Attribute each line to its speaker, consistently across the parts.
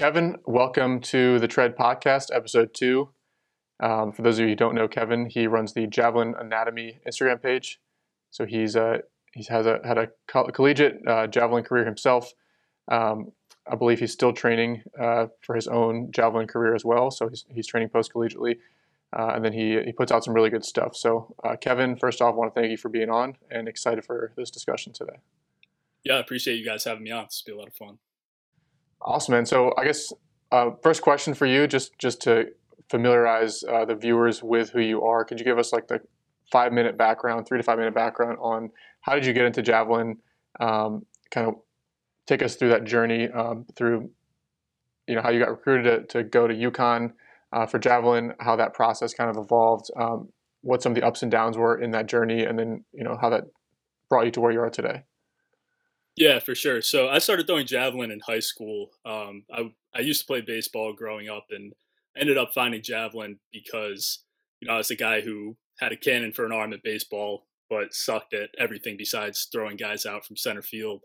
Speaker 1: Kevin, welcome to the Tread Podcast, episode two. Um, for those of you who don't know Kevin, he runs the Javelin Anatomy Instagram page. So he's uh, has a, had a collegiate uh, javelin career himself. Um, I believe he's still training uh, for his own javelin career as well. So he's, he's training post collegiately. Uh, and then he, he puts out some really good stuff. So, uh, Kevin, first off, I want to thank you for being on and excited for this discussion today.
Speaker 2: Yeah, I appreciate you guys having me on. It's been a lot of fun.
Speaker 1: Awesome, man. So, I guess uh, first question for you, just just to familiarize uh, the viewers with who you are, could you give us like the five minute background, three to five minute background on how did you get into javelin? Um, kind of take us through that journey um, through, you know, how you got recruited to, to go to UConn uh, for javelin, how that process kind of evolved, um, what some of the ups and downs were in that journey, and then you know how that brought you to where you are today.
Speaker 2: Yeah, for sure. So I started throwing javelin in high school. Um, I I used to play baseball growing up, and ended up finding javelin because you know I was a guy who had a cannon for an arm at baseball, but sucked at everything besides throwing guys out from center field.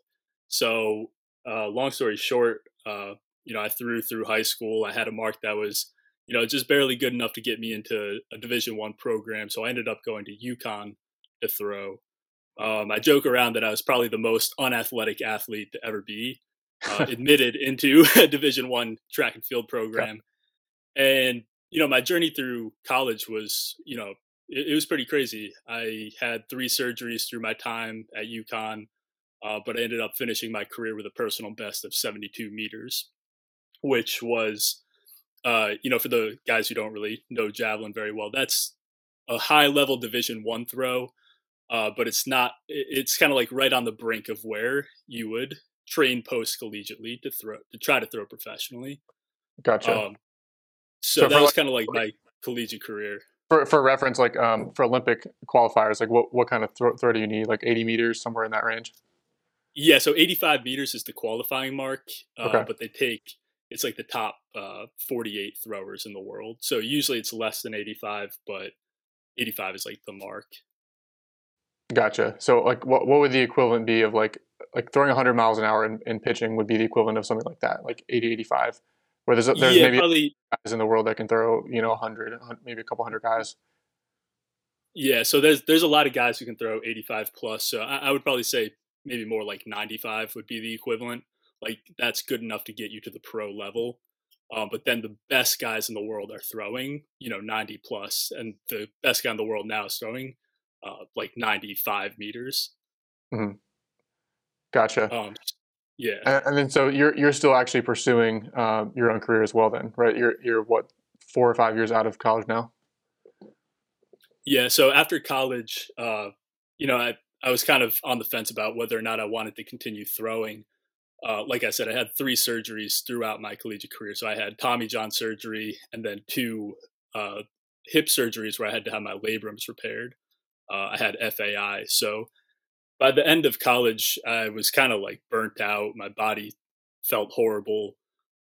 Speaker 2: So, uh, long story short, uh, you know, I threw through high school. I had a mark that was you know, just barely good enough to get me into a Division One program. So I ended up going to UConn to throw. Um, I joke around that I was probably the most unathletic athlete to ever be uh, admitted into a Division One track and field program. And you know, my journey through college was, you know, it, it, was pretty crazy. I had three surgeries through my time at UConn, uh, but I ended up finishing my career with a personal best of 72 meters, which was uh, you know, for the guys who don't really know javelin very well, that's a high level Division One throw, uh, but it's not. It's kind of like right on the brink of where you would train post collegiately to throw to try to throw professionally.
Speaker 1: Gotcha. Um,
Speaker 2: so, so that was like, kind of like my collegiate career.
Speaker 1: For, for reference, like um, for Olympic qualifiers, like what, what kind of throw, throw do you need? Like 80 meters, somewhere in that range?
Speaker 2: Yeah, so 85 meters is the qualifying mark, uh, okay. but they take it's like the top uh, 48 throwers in the world. So usually it's less than 85, but 85 is like the mark.
Speaker 1: Gotcha. So like what what would the equivalent be of like like throwing 100 miles an hour in, in pitching would be the equivalent of something like that, like 80 85 where there's there's
Speaker 2: yeah,
Speaker 1: maybe
Speaker 2: probably,
Speaker 1: guys in the world that can throw, you know, 100 maybe a couple hundred guys.
Speaker 2: Yeah, so there's there's a lot of guys who can throw 85 plus. So I, I would probably say maybe more like 95 would be the equivalent like that's good enough to get you to the pro level. Um, but then the best guys in the world are throwing, you know, 90 plus, and the best guy in the world now is throwing uh, like 95 meters.
Speaker 1: Mm-hmm. Gotcha. Um,
Speaker 2: yeah.
Speaker 1: And, and, then so you're you're still actually pursuing uh, your own career as well, then, right? You're you're what four or five years out of college now.
Speaker 2: Yeah. So after college, uh, you know, I I was kind of on the fence about whether or not I wanted to continue throwing uh, like I said, I had three surgeries throughout my collegiate career. So I had Tommy John surgery and then two uh, hip surgeries where I had to have my labrums repaired. Uh, I had FAI. So by the end of college, I was kind of like burnt out. My body felt horrible.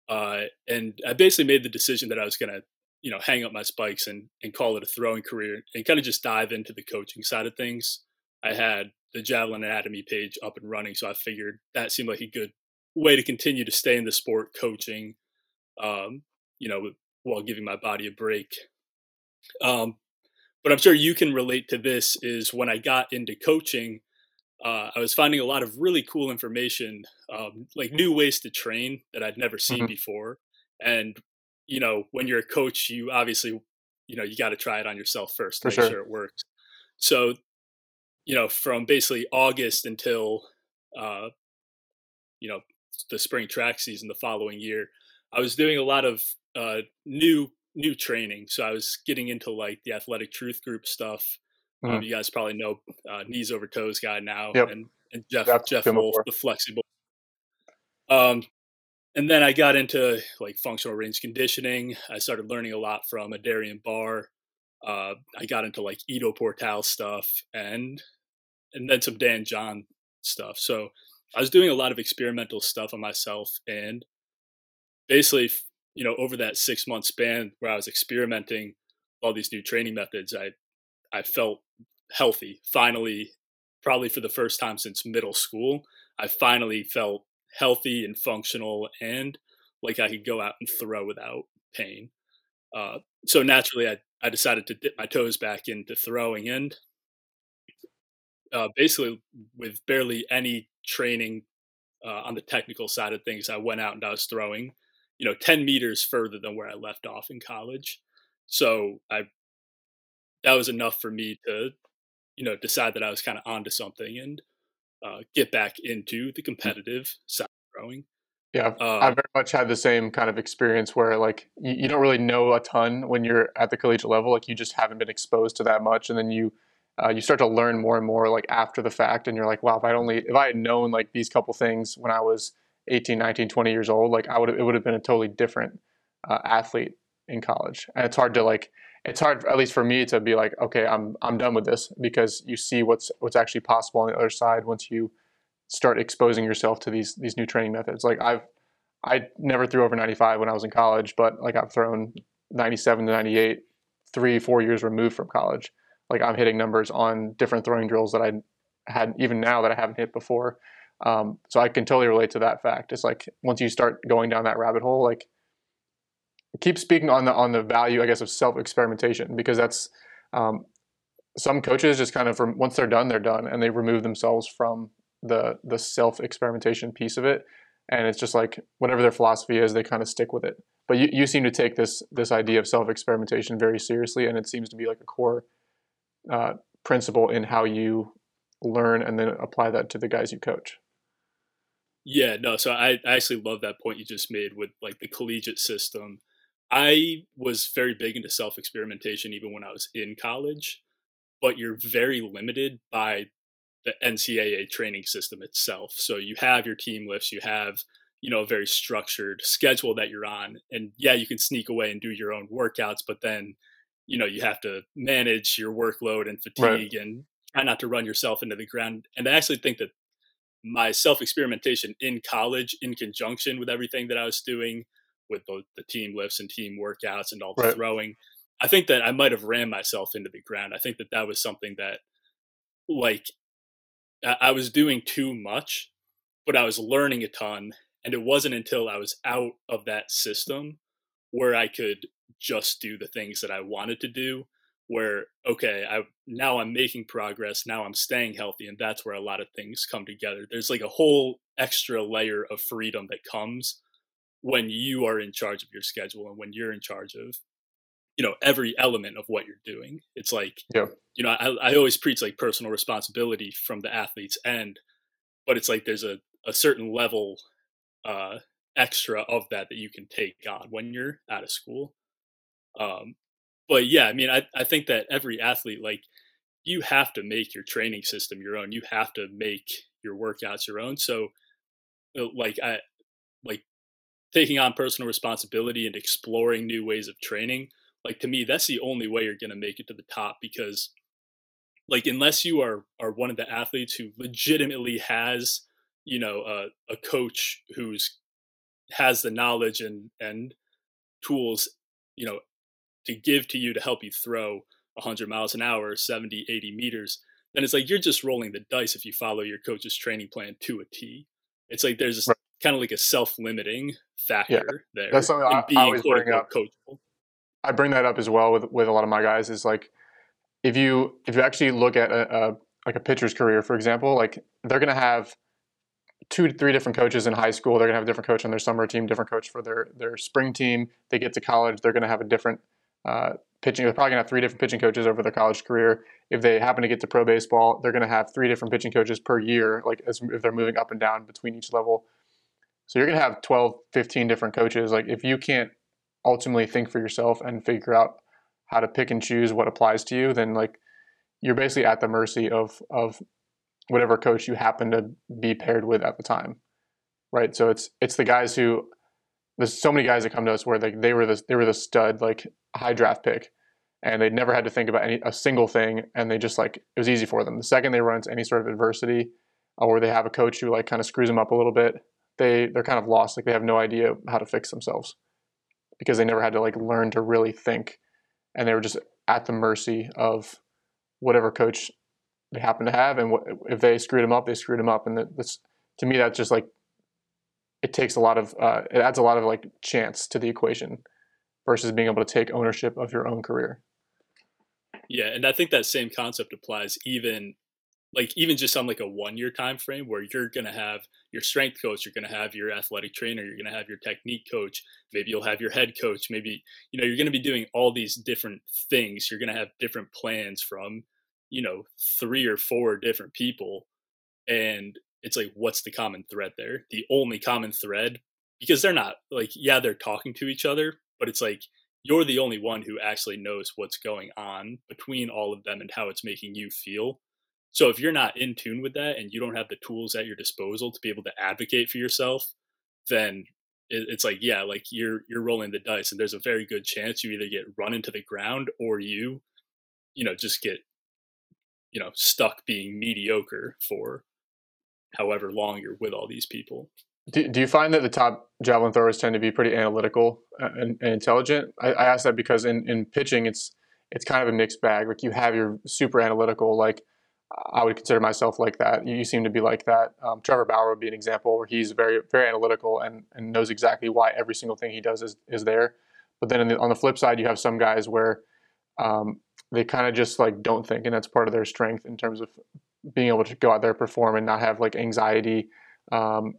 Speaker 2: Uh, and I basically made the decision that I was going to, you know, hang up my spikes and, and call it a throwing career and kind of just dive into the coaching side of things. I had the Javelin Anatomy page up and running. So I figured that seemed like a good way to continue to stay in the sport coaching, um, you know, while giving my body a break. Um, but I'm sure you can relate to this is when I got into coaching, uh, I was finding a lot of really cool information, um, like new ways to train that I'd never seen mm-hmm. before. And, you know, when you're a coach, you obviously, you know, you got to try it on yourself first to For make sure. sure it works. So you know, from basically August until, uh, you know, the spring track season the following year, I was doing a lot of uh, new new training. So I was getting into like the athletic truth group stuff. Mm. Um, you guys probably know uh, knees over toes guy now,
Speaker 1: yep.
Speaker 2: and, and Jeff Jeff Wolf, the flexible. Um, and then I got into like functional range conditioning. I started learning a lot from Adarian Barr. Uh, I got into like Ido Portal stuff, and and then some Dan John stuff. So I was doing a lot of experimental stuff on myself and basically, you know, over that six month span where I was experimenting all these new training methods, I, I felt healthy. Finally, probably for the first time since middle school, I finally felt healthy and functional and like I could go out and throw without pain. Uh, so naturally, I, I decided to dip my toes back into throwing, and uh, basically with barely any training uh, on the technical side of things, I went out and I was throwing, you know, ten meters further than where I left off in college. So I that was enough for me to, you know, decide that I was kind of onto something and uh, get back into the mm. competitive side of throwing.
Speaker 1: Yeah, uh, I very much had the same kind of experience where like you, you, don't really know a ton when you're at the collegiate level. Like you just haven't been exposed to that much, and then you uh, you start to learn more and more like after the fact, and you're like, wow, if I only if I had known like these couple things when I was 18, 19, 20 years old, like I would it would have been a totally different uh, athlete in college. And it's hard to like it's hard at least for me to be like, okay, I'm I'm done with this because you see what's what's actually possible on the other side once you start exposing yourself to these these new training methods. Like I've I never threw over 95 when I was in college, but like I've thrown 97 to 98, three four years removed from college. Like I'm hitting numbers on different throwing drills that I had even now that I haven't hit before. Um, so I can totally relate to that fact. It's like once you start going down that rabbit hole, like keep speaking on the on the value, I guess, of self experimentation because that's um, some coaches just kind of once they're done, they're done, and they remove themselves from the the self experimentation piece of it. And it's just like whatever their philosophy is they kind of stick with it. But you, you seem to take this this idea of self experimentation very seriously and it seems to be like a core uh, principle in how you learn and then apply that to the guys you coach
Speaker 2: yeah no so I, I actually love that point you just made with like the collegiate system i was very big into self experimentation even when i was in college but you're very limited by the NCAA training system itself. So you have your team lifts, you have you know a very structured schedule that you're on, and yeah, you can sneak away and do your own workouts, but then you know you have to manage your workload and fatigue right. and try not to run yourself into the ground. And I actually think that my self experimentation in college, in conjunction with everything that I was doing with both the team lifts and team workouts and all the right. throwing, I think that I might have ran myself into the ground. I think that that was something that like I was doing too much, but I was learning a ton. And it wasn't until I was out of that system where I could just do the things that I wanted to do. Where, okay, I now I'm making progress, now I'm staying healthy, and that's where a lot of things come together. There's like a whole extra layer of freedom that comes when you are in charge of your schedule and when you're in charge of you know every element of what you're doing it's like yeah. you know I, I always preach like personal responsibility from the athlete's end but it's like there's a, a certain level uh extra of that that you can take on when you're out of school um but yeah i mean i, I think that every athlete like you have to make your training system your own you have to make your workouts your own so uh, like i like taking on personal responsibility and exploring new ways of training like to me that's the only way you're going to make it to the top because like unless you are are one of the athletes who legitimately has you know a, a coach who's has the knowledge and and tools you know to give to you to help you throw 100 miles an hour 70 80 meters then it's like you're just rolling the dice if you follow your coach's training plan to a t it's like there's right. kind of like a self-limiting factor yeah. there
Speaker 1: that's something I, being I always bring up. coachable I bring that up as well with with a lot of my guys is like if you if you actually look at a, a like a pitcher's career, for example, like they're gonna have two to three different coaches in high school. They're gonna have a different coach on their summer team, different coach for their their spring team. They get to college, they're gonna have a different uh, pitching. They're probably gonna have three different pitching coaches over their college career. If they happen to get to pro baseball, they're gonna have three different pitching coaches per year, like as, if they're moving up and down between each level. So you're gonna have 12, 15 different coaches. Like if you can't ultimately think for yourself and figure out how to pick and choose what applies to you, then like you're basically at the mercy of of whatever coach you happen to be paired with at the time, right? So it's it's the guys who there's so many guys that come to us where like they were the they were the stud like high draft pick, and they never had to think about any a single thing, and they just like it was easy for them. The second they run into any sort of adversity, uh, or they have a coach who like kind of screws them up a little bit, they they're kind of lost. Like they have no idea how to fix themselves because they never had to like learn to really think and they were just at the mercy of whatever coach they happened to have and what, if they screwed them up they screwed them up and that's to me that's just like it takes a lot of uh, it adds a lot of like chance to the equation versus being able to take ownership of your own career.
Speaker 2: Yeah, and I think that same concept applies even like even just on like a one year time frame where you're going to have your strength coach you're going to have your athletic trainer you're going to have your technique coach maybe you'll have your head coach maybe you know you're going to be doing all these different things you're going to have different plans from you know three or four different people and it's like what's the common thread there? The only common thread? Because they're not like yeah they're talking to each other but it's like you're the only one who actually knows what's going on between all of them and how it's making you feel. So if you're not in tune with that and you don't have the tools at your disposal to be able to advocate for yourself, then it's like yeah, like you're you're rolling the dice, and there's a very good chance you either get run into the ground or you, you know, just get, you know, stuck being mediocre for however long you're with all these people.
Speaker 1: Do, do you find that the top javelin throwers tend to be pretty analytical and, and intelligent? I, I ask that because in, in pitching, it's it's kind of a mixed bag. Like you have your super analytical, like I would consider myself like that. You seem to be like that. Um, Trevor Bauer would be an example where he's very, very analytical and, and knows exactly why every single thing he does is, is there. But then the, on the flip side, you have some guys where um, they kind of just like don't think, and that's part of their strength in terms of being able to go out there perform and not have like anxiety, um,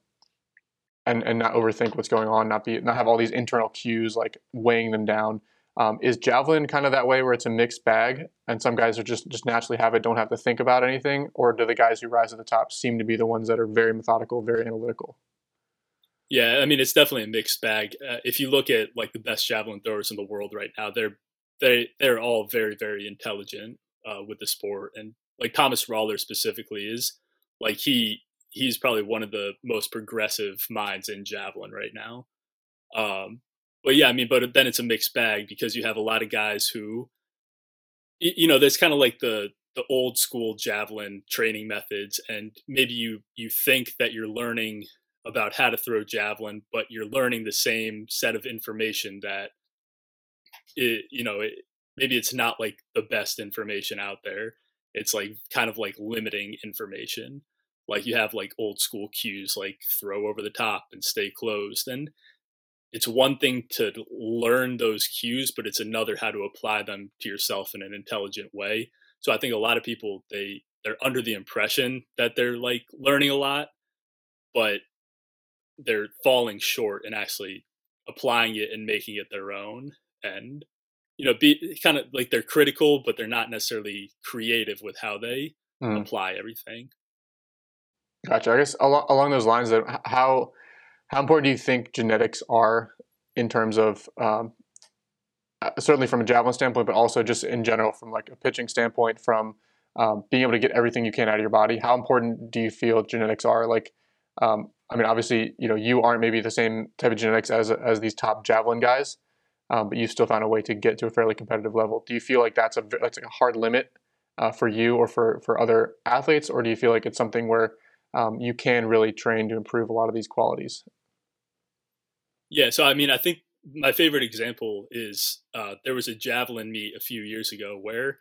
Speaker 1: and and not overthink what's going on, not be not have all these internal cues like weighing them down. Um, is javelin kind of that way where it's a mixed bag and some guys are just just naturally have it don't have to think about anything or do the guys who rise to the top seem to be the ones that are very methodical very analytical
Speaker 2: yeah i mean it's definitely a mixed bag uh, if you look at like the best javelin throwers in the world right now they're they they're all very very intelligent uh, with the sport and like thomas Röhler specifically is like he he's probably one of the most progressive minds in javelin right now um, but yeah, I mean, but then it's a mixed bag because you have a lot of guys who, you know, there's kind of like the the old school javelin training methods, and maybe you you think that you're learning about how to throw javelin, but you're learning the same set of information that, it, you know, it, maybe it's not like the best information out there. It's like kind of like limiting information. Like you have like old school cues, like throw over the top and stay closed, and it's one thing to learn those cues, but it's another how to apply them to yourself in an intelligent way. So I think a lot of people they they're under the impression that they're like learning a lot, but they're falling short and actually applying it and making it their own and you know be kind of like they're critical but they're not necessarily creative with how they mm. apply everything
Speaker 1: gotcha i guess along, along those lines that how how important do you think genetics are in terms of um, uh, certainly from a javelin standpoint, but also just in general from like a pitching standpoint, from um, being able to get everything you can out of your body? How important do you feel genetics are? Like, um, I mean, obviously, you know, you aren't maybe the same type of genetics as as these top javelin guys, um, but you still found a way to get to a fairly competitive level. Do you feel like that's a that's like a hard limit uh, for you or for for other athletes, or do you feel like it's something where um, you can really train to improve a lot of these qualities?
Speaker 2: Yeah, so I mean, I think my favorite example is uh, there was a javelin meet a few years ago where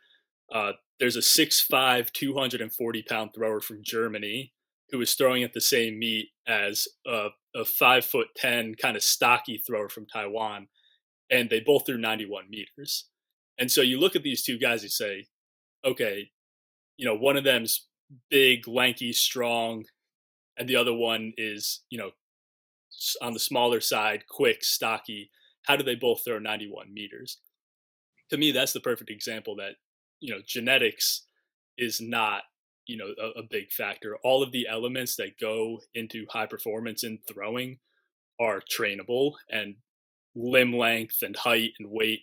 Speaker 2: uh, there's a 6'5", 240 pound thrower from Germany who was throwing at the same meet as a, a five foot ten kind of stocky thrower from Taiwan, and they both threw 91 meters. And so you look at these two guys, you say, okay, you know, one of them's big, lanky, strong, and the other one is, you know, on the smaller side, quick, stocky. How do they both throw 91 meters? To me, that's the perfect example that you know genetics is not you know a, a big factor. All of the elements that go into high performance in throwing are trainable, and limb length and height and weight.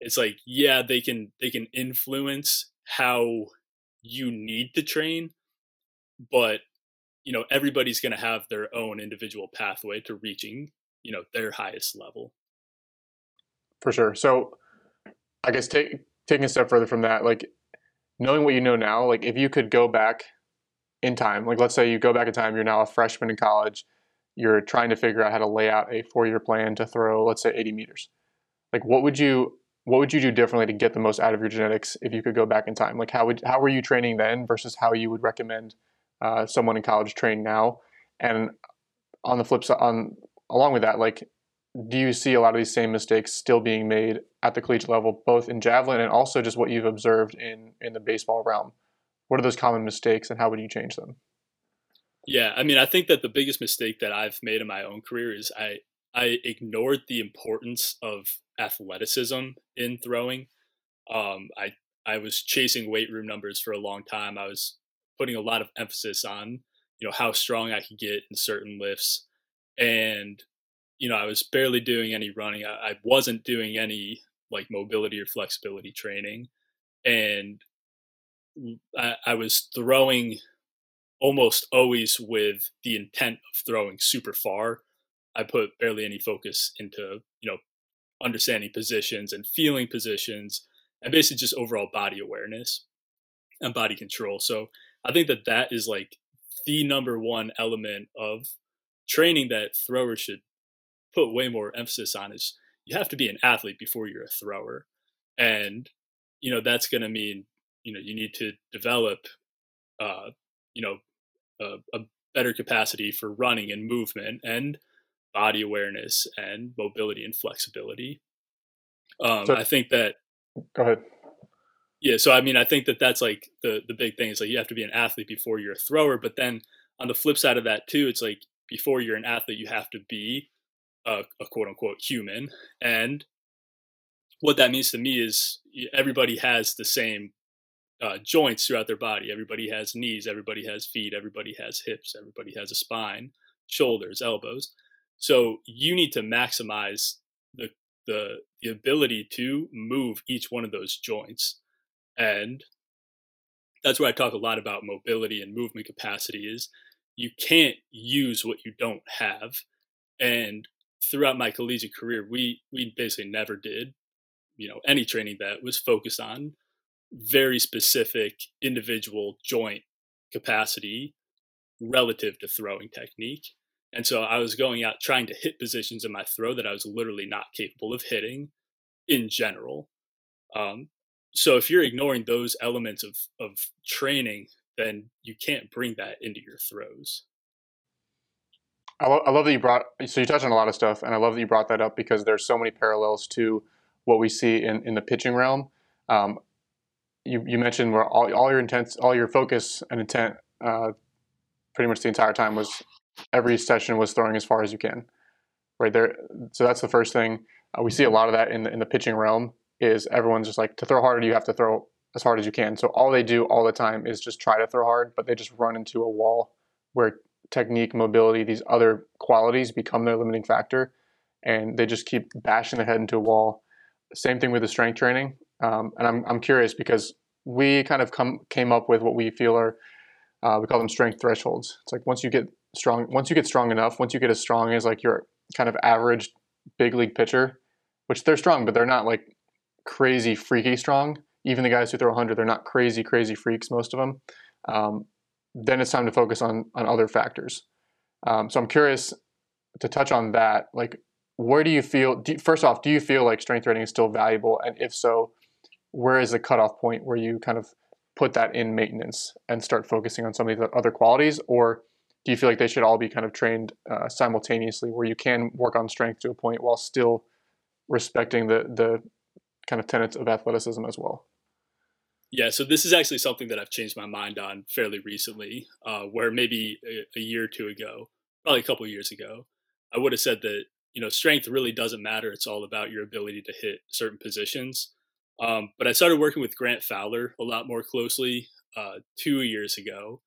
Speaker 2: It's like yeah, they can they can influence how you need to train, but you know everybody's going to have their own individual pathway to reaching you know their highest level
Speaker 1: for sure so i guess take, taking a step further from that like knowing what you know now like if you could go back in time like let's say you go back in time you're now a freshman in college you're trying to figure out how to lay out a four year plan to throw let's say 80 meters like what would you what would you do differently to get the most out of your genetics if you could go back in time like how would how were you training then versus how you would recommend uh, someone in college train now. And on the flip side, on along with that, like, do you see a lot of these same mistakes still being made at the collegiate level, both in javelin and also just what you've observed in in the baseball realm? What are those common mistakes, and how would you change them?
Speaker 2: Yeah, I mean, I think that the biggest mistake that I've made in my own career is I I ignored the importance of athleticism in throwing. Um, I I was chasing weight room numbers for a long time. I was putting a lot of emphasis on you know how strong I could get in certain lifts, and you know I was barely doing any running. I, I wasn't doing any like mobility or flexibility training, and I, I was throwing almost always with the intent of throwing super far. I put barely any focus into, you know, understanding positions and feeling positions and basically just overall body awareness and body control. So I think that that is like the number one element of training that throwers should put way more emphasis on is you have to be an athlete before you're a thrower. And, you know, that's going to mean, you know, you need to develop, uh, you know, a, a better capacity for running and movement and body awareness and mobility and flexibility. Um, so, I think that.
Speaker 1: Go ahead.
Speaker 2: Yeah, so I mean, I think that that's like the the big thing is like you have to be an athlete before you're a thrower, but then on the flip side of that too, it's like before you're an athlete, you have to be a, a quote unquote human, and what that means to me is everybody has the same uh, joints throughout their body. Everybody has knees, everybody has feet, everybody has hips, everybody has a spine, shoulders, elbows. So you need to maximize the the the ability to move each one of those joints. And that's where I talk a lot about mobility and movement capacity is you can't use what you don't have. And throughout my collegiate career, we we basically never did, you know, any training that was focused on very specific individual joint capacity relative to throwing technique. And so I was going out trying to hit positions in my throw that I was literally not capable of hitting in general. Um, so if you're ignoring those elements of, of training, then you can't bring that into your throws.
Speaker 1: I, lo- I love that you brought, so you touched on a lot of stuff, and I love that you brought that up because there's so many parallels to what we see in, in the pitching realm. Um, you, you mentioned where all, all your intents, all your focus and intent, uh, pretty much the entire time was every session was throwing as far as you can, right there. So that's the first thing. Uh, we see a lot of that in the, in the pitching realm. Is everyone's just like to throw harder, you have to throw as hard as you can. So all they do all the time is just try to throw hard, but they just run into a wall where technique, mobility, these other qualities become their limiting factor, and they just keep bashing their head into a wall. Same thing with the strength training. Um, and I'm, I'm curious because we kind of come came up with what we feel are uh, we call them strength thresholds. It's like once you get strong, once you get strong enough, once you get as strong as like your kind of average big league pitcher, which they're strong, but they're not like crazy freaky strong. Even the guys who throw 100, they're not crazy crazy freaks. Most of them. Um, then it's time to focus on on other factors. Um, so I'm curious to touch on that. Like, where do you feel? Do, first off, do you feel like strength training is still valuable? And if so, where is the cutoff point where you kind of put that in maintenance and start focusing on some of the other qualities? Or do you feel like they should all be kind of trained uh, simultaneously where you can work on strength to a point while still respecting the the kind of tenets of athleticism as well?
Speaker 2: Yeah so this is actually something that i've changed my mind on fairly recently uh, where maybe a, a, year or two ago probably a couple years ago i would have said that you know strength really doesn't matter. It's all about your ability to hit certain positions um, but I started working with Grant Fowler a lot more closely uh, two years ago,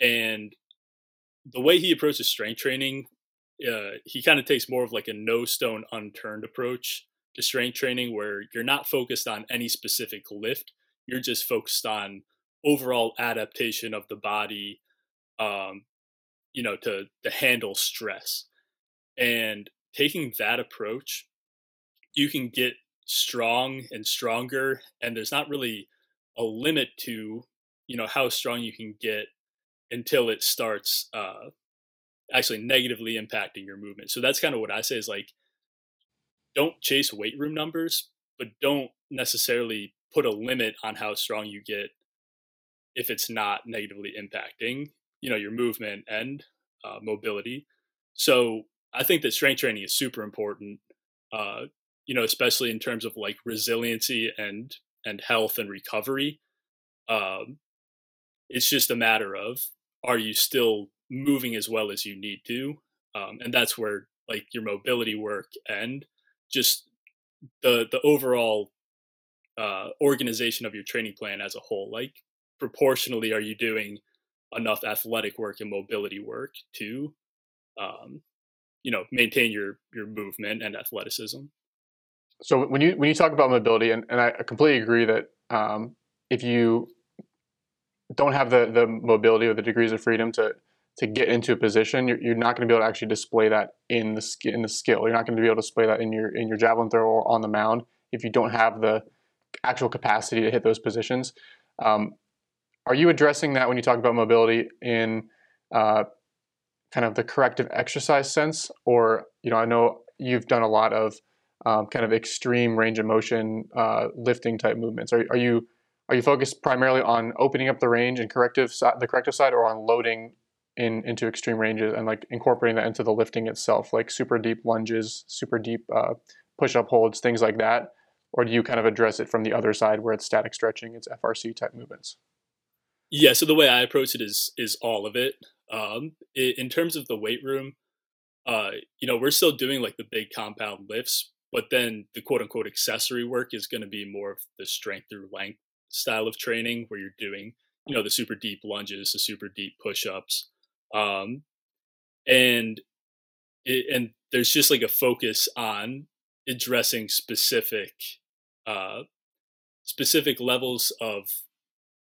Speaker 2: and the way he approaches strength training, uh, he kind of takes more of like a no stone unturned approach to strength training, where you're not focused on any specific lift, you're just focused on overall adaptation of the body, um, you know, to to handle stress, and taking that approach, you can get strong and stronger and there's not really a limit to you know how strong you can get until it starts uh actually negatively impacting your movement so that's kind of what i say is like don't chase weight room numbers but don't necessarily put a limit on how strong you get if it's not negatively impacting you know your movement and uh, mobility So I think that strength training is super important. Uh, you know, especially in terms of like resiliency and and health and recovery. Um, it's just a matter of are you still moving as well as you need to, um, and that's where like your mobility work and just the the overall uh, organization of your training plan as a whole. Like proportionally, are you doing enough athletic work and mobility work to, um, you know, maintain your your movement and athleticism?
Speaker 1: So when you when you talk about mobility, and, and I completely agree that um, if you don't have the the mobility or the degrees of freedom to to get into a position, you're, you're not going to be able to actually display that in the in the skill. You're not going to be able to display that in your in your javelin throw or on the mound if you don't have the actual capacity to hit those positions. Um, are you addressing that when you talk about mobility in uh, kind of the corrective exercise sense, or you know, I know you've done a lot of um, kind of extreme range of motion uh, lifting type movements. Are, are you are you focused primarily on opening up the range and corrective the corrective side, or on loading in into extreme ranges and like incorporating that into the lifting itself, like super deep lunges, super deep uh, push up holds, things like that? Or do you kind of address it from the other side where it's static stretching, it's FRC type movements?
Speaker 2: Yeah, so the way I approach it is is all of it. Um, in terms of the weight room, uh, you know, we're still doing like the big compound lifts, but then the quote unquote accessory work is going to be more of the strength through length style of training where you're doing, you know, the super deep lunges, the super deep push ups. Um, and it, and there's just like a focus on addressing specific uh, specific levels of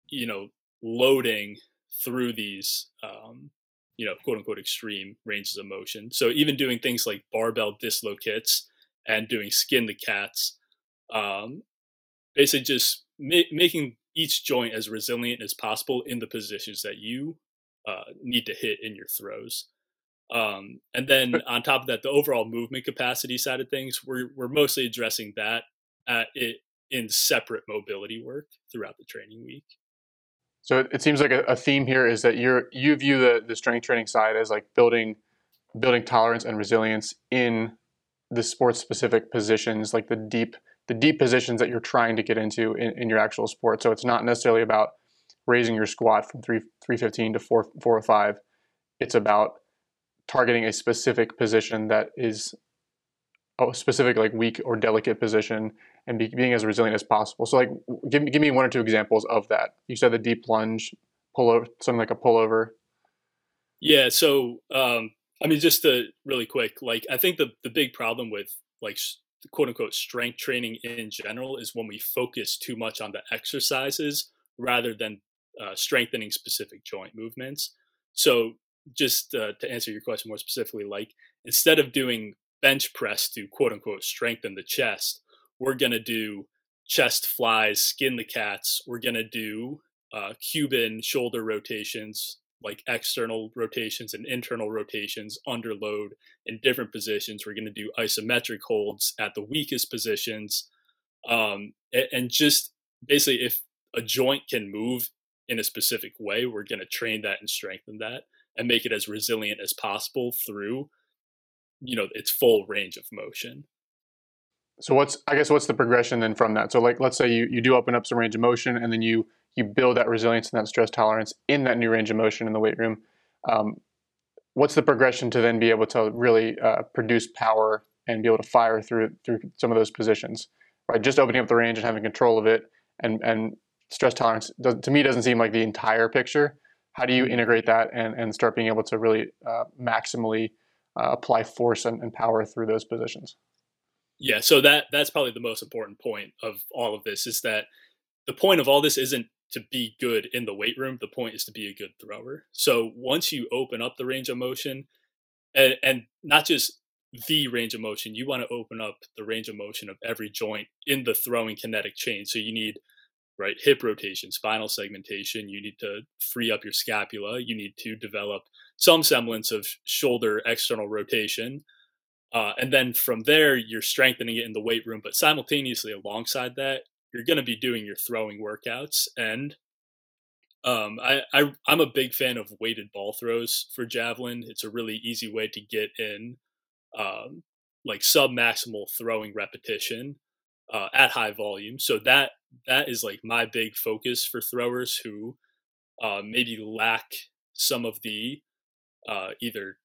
Speaker 2: you know loading through these um, you know quote unquote extreme ranges of motion so even doing things like barbell dislocates and doing skin the cats um, basically just ma- making each joint as resilient as possible in the positions that you uh, need to hit in your throws um, and then on top of that, the overall movement capacity side of things, we're we're mostly addressing that at it in separate mobility work throughout the training week.
Speaker 1: So it, it seems like a, a, theme here is that you're you view the the strength training side as like building building tolerance and resilience in the sports specific positions, like the deep the deep positions that you're trying to get into in, in your actual sport. So it's not necessarily about raising your squat from three three fifteen to four four or five. It's about targeting a specific position that is a specific like weak or delicate position and be, being as resilient as possible. So like give me give me one or two examples of that. You said the deep lunge, pull over something like a pullover.
Speaker 2: Yeah, so um I mean just to really quick, like I think the the big problem with like quote unquote strength training in general is when we focus too much on the exercises rather than uh, strengthening specific joint movements. So just uh, to answer your question more specifically, like instead of doing bench press to quote unquote strengthen the chest, we're to do chest flies, skin the cats. We're to do uh, Cuban shoulder rotations, like external rotations and internal rotations under load in different positions. We're going to do isometric holds at the weakest positions. Um, and, just basically, if a joint can move in a specific way, we're going to train that and strengthen that and make it as resilient as possible through you know its full range of motion
Speaker 1: so what's i guess what's the progression then from that so like let's say you, you do open up some range of motion and then you you build that resilience and that stress tolerance in that new range of motion in the weight room um, what's the progression to then be able to really uh, produce power and be able to fire through through some of those positions right? Just opening up the range and having control of it and and stress tolerance does, to me doesn't seem like the entire picture. How do you integrate that and, and start being able to really uh, maximally uh, apply force and, and, power through those positions?
Speaker 2: Yeah so that that's probably the most important point of all of this is that the point of all this isn't to be good in the weight room the point is to be a good thrower so once you open up the range of motion and, and not just the range of motion you want to open up the range of motion of every joint in the throwing kinetic chain so you need right? Hip rotation, spinal segmentation. You need to free up your scapula. You need to develop some semblance of shoulder external rotation. Uh, and then from there, you're strengthening it in the weight room. But simultaneously, alongside that, you're going to be doing your throwing workouts. And Um, I, I I'm a big fan of weighted ball throws for javelin. It's a really easy way to get in, um, like sub maximal throwing repetition uh, at high volume. So that that is like my big focus for throwers who uh, maybe lack some of the uh, either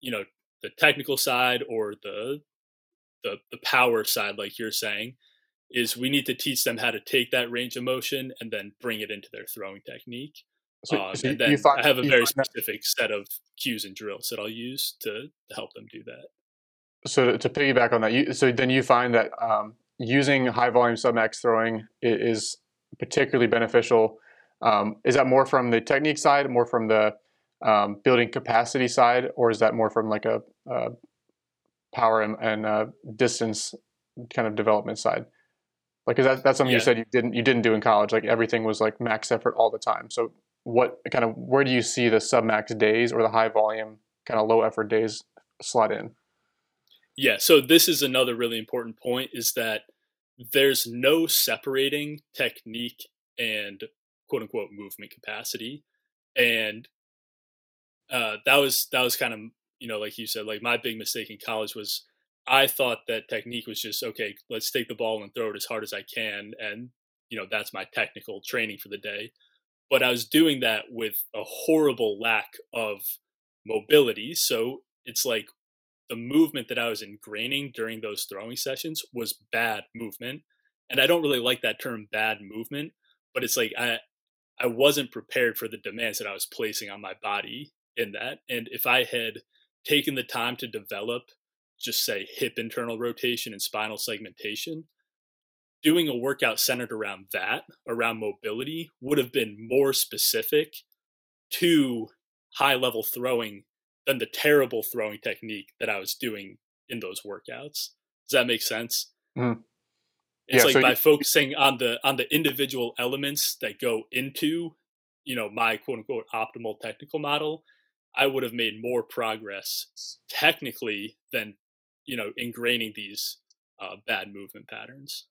Speaker 2: you know the technical side or the the the power side, like you're saying, is we need to teach them how to take that range of motion and then bring it into their throwing technique. So, um, so and then find, I have a very specific that... set of cues and drills that I'll use to, to help them do that.
Speaker 1: So to, to piggyback on that, you, so then you find that um, using high volume submax throwing is particularly beneficial. Um, is that more from the technique side, more from the um, building capacity side, or is that more from like a, a power and, and uh, distance kind of development side? Like, cause that, that's something yeah. you said you didn't you didn't do in college. Like everything was like max effort all the time. So what kind of where do you see the sub max days or the high volume kind of low effort days slot in?
Speaker 2: Yeah, so this is another really important point is that there's no separating technique and quote unquote movement capacity. And uh, that was that was kind of you know like you said like my big mistake in college was I thought that technique was just okay let's take the ball and throw it as hard as I can and you know that's my technical training for the day but I was doing that with a horrible lack of mobility so it's like the movement that I was ingraining during those throwing sessions was bad movement. And I don't really like that term bad movement, but it's like I I wasn't prepared for the demands that I was placing on my body in that. And if I had taken the time to develop just say hip internal rotation and spinal segmentation, doing a workout centered around that, around mobility, would have been more specific to high level throwing than the terrible throwing technique that I was doing in those workouts. Does that make sense? Mm. It's yeah, like so by you, focusing on the on the individual elements that go into, you know, my quote unquote optimal technical model, I would have made more progress technically than, you know, ingraining these uh, bad movement patterns.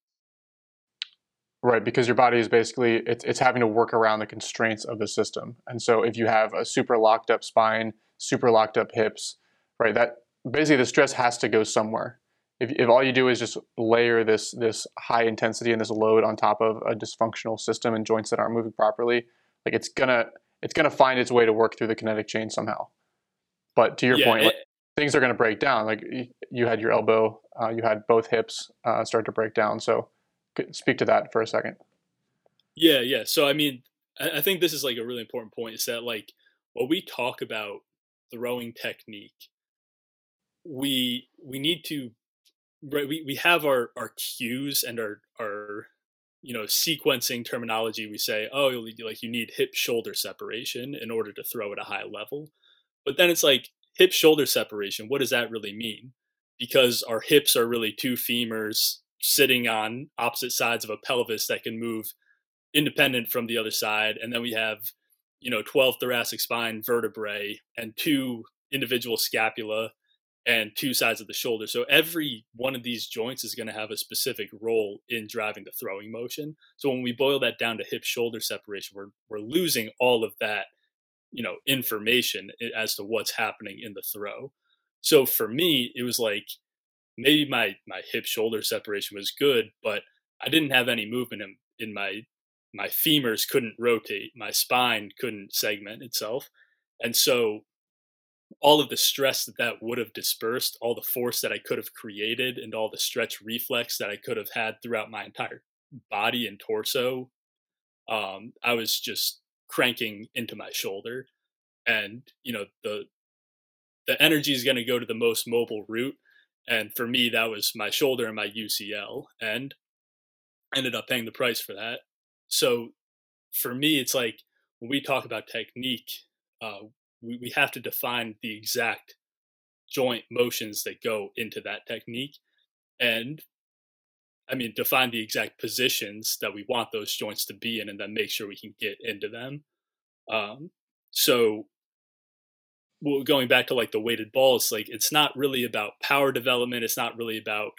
Speaker 1: Right, because your body is basically it's it's having to work around the constraints of the system, and so if you have a super locked up spine super locked up hips, right? That basically the stress has to go somewhere. If, if all you do is just layer this this high intensity and this load on top of a dysfunctional system and joints that aren't moving properly, like it's gonna it's gonna find its way to work through the kinetic chain somehow. But to your yeah, point, it, like, things are gonna break down. Like you had your elbow, uh, you had both hips uh, start to break down. So speak to that for a second.
Speaker 2: Yeah, yeah. So I mean, I think this is like a really important point. Is that like what we talk about throwing technique, we we need to right we, we have our our cues and our our you know sequencing terminology we say oh like you need hip shoulder separation in order to throw at a high level but then it's like hip shoulder separation what does that really mean because our hips are really two femurs sitting on opposite sides of a pelvis that can move independent from the other side and then we have you know 12 thoracic spine vertebrae and two individual scapula and two sides of the shoulder. So every one of these joints is going to have a specific role in driving the throwing motion. So when we boil that down to hip shoulder separation, we're we're losing all of that, you know, information as to what's happening in the throw. So for me, it was like maybe my my hip shoulder separation was good, but I didn't have any movement in, in my my femurs couldn't rotate, my spine couldn't segment itself. And so all of the stress that that would have dispersed, all the force that I could have created, and all the stretch reflex that I could have had throughout my entire body and torso, um, I was just cranking into my shoulder. And, you know, the the energy is going to go to the most mobile route. And for me, that was my shoulder and my UCL. And ended up paying the price for that so for me, it's like when we talk about technique, uh, we, we have to define the exact joint motions that go into that technique. And I mean, define the exact positions that we want those joints to be in and then make sure we can get into them. Um, so well, going back to like the weighted balls, like it's not really about power development. It's not really about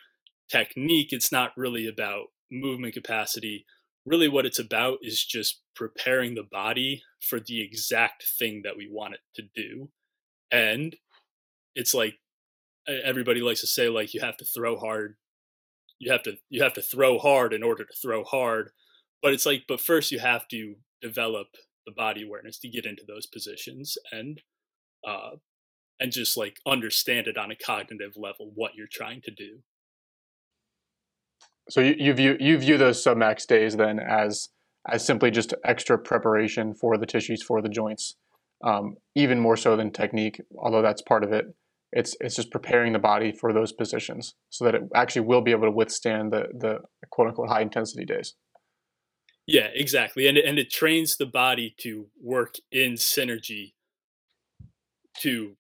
Speaker 2: technique. It's not really about movement capacity really what it's about is just preparing the body for the exact thing that we want it to do. And it's like everybody likes to say like you have to throw hard you have to you have to throw hard in order to throw hard but it's like but first you have to develop the body awareness to get into those positions and uh and just like understand it on a cognitive level what you're trying to do.
Speaker 1: So you, you view you view those submax days then as as simply just extra preparation for the tissues for the joints um, even more so than technique although that's part of it it's it's just preparing the body for those positions so that it actually will be able to withstand the the quote unquote high intensity days.
Speaker 2: Yeah, exactly. And and it trains the body to work in synergy to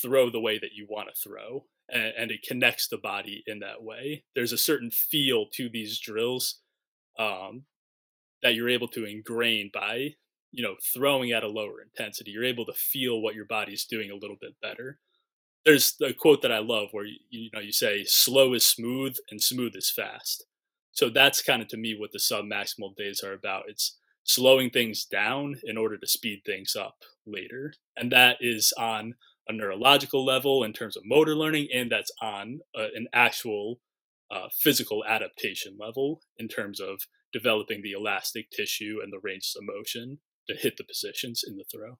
Speaker 2: throw the way that you want to throw and, and, it connects the body in that way. There's a certain feel to these drills um, that you're able to ingrain by, you know, throwing at a lower intensity. You're able to feel what your body's doing a little bit better there's a quote that I love where you, you know you say slow is smooth and smooth is fast. So that's kind of to me what the sub maximal days are about. It's slowing things down in order to speed things up later. And that is on a neurological level in terms of motor learning, and that's on uh, an actual uh, physical adaptation level in terms of developing the elastic tissue and the range of motion to hit the positions in the throw.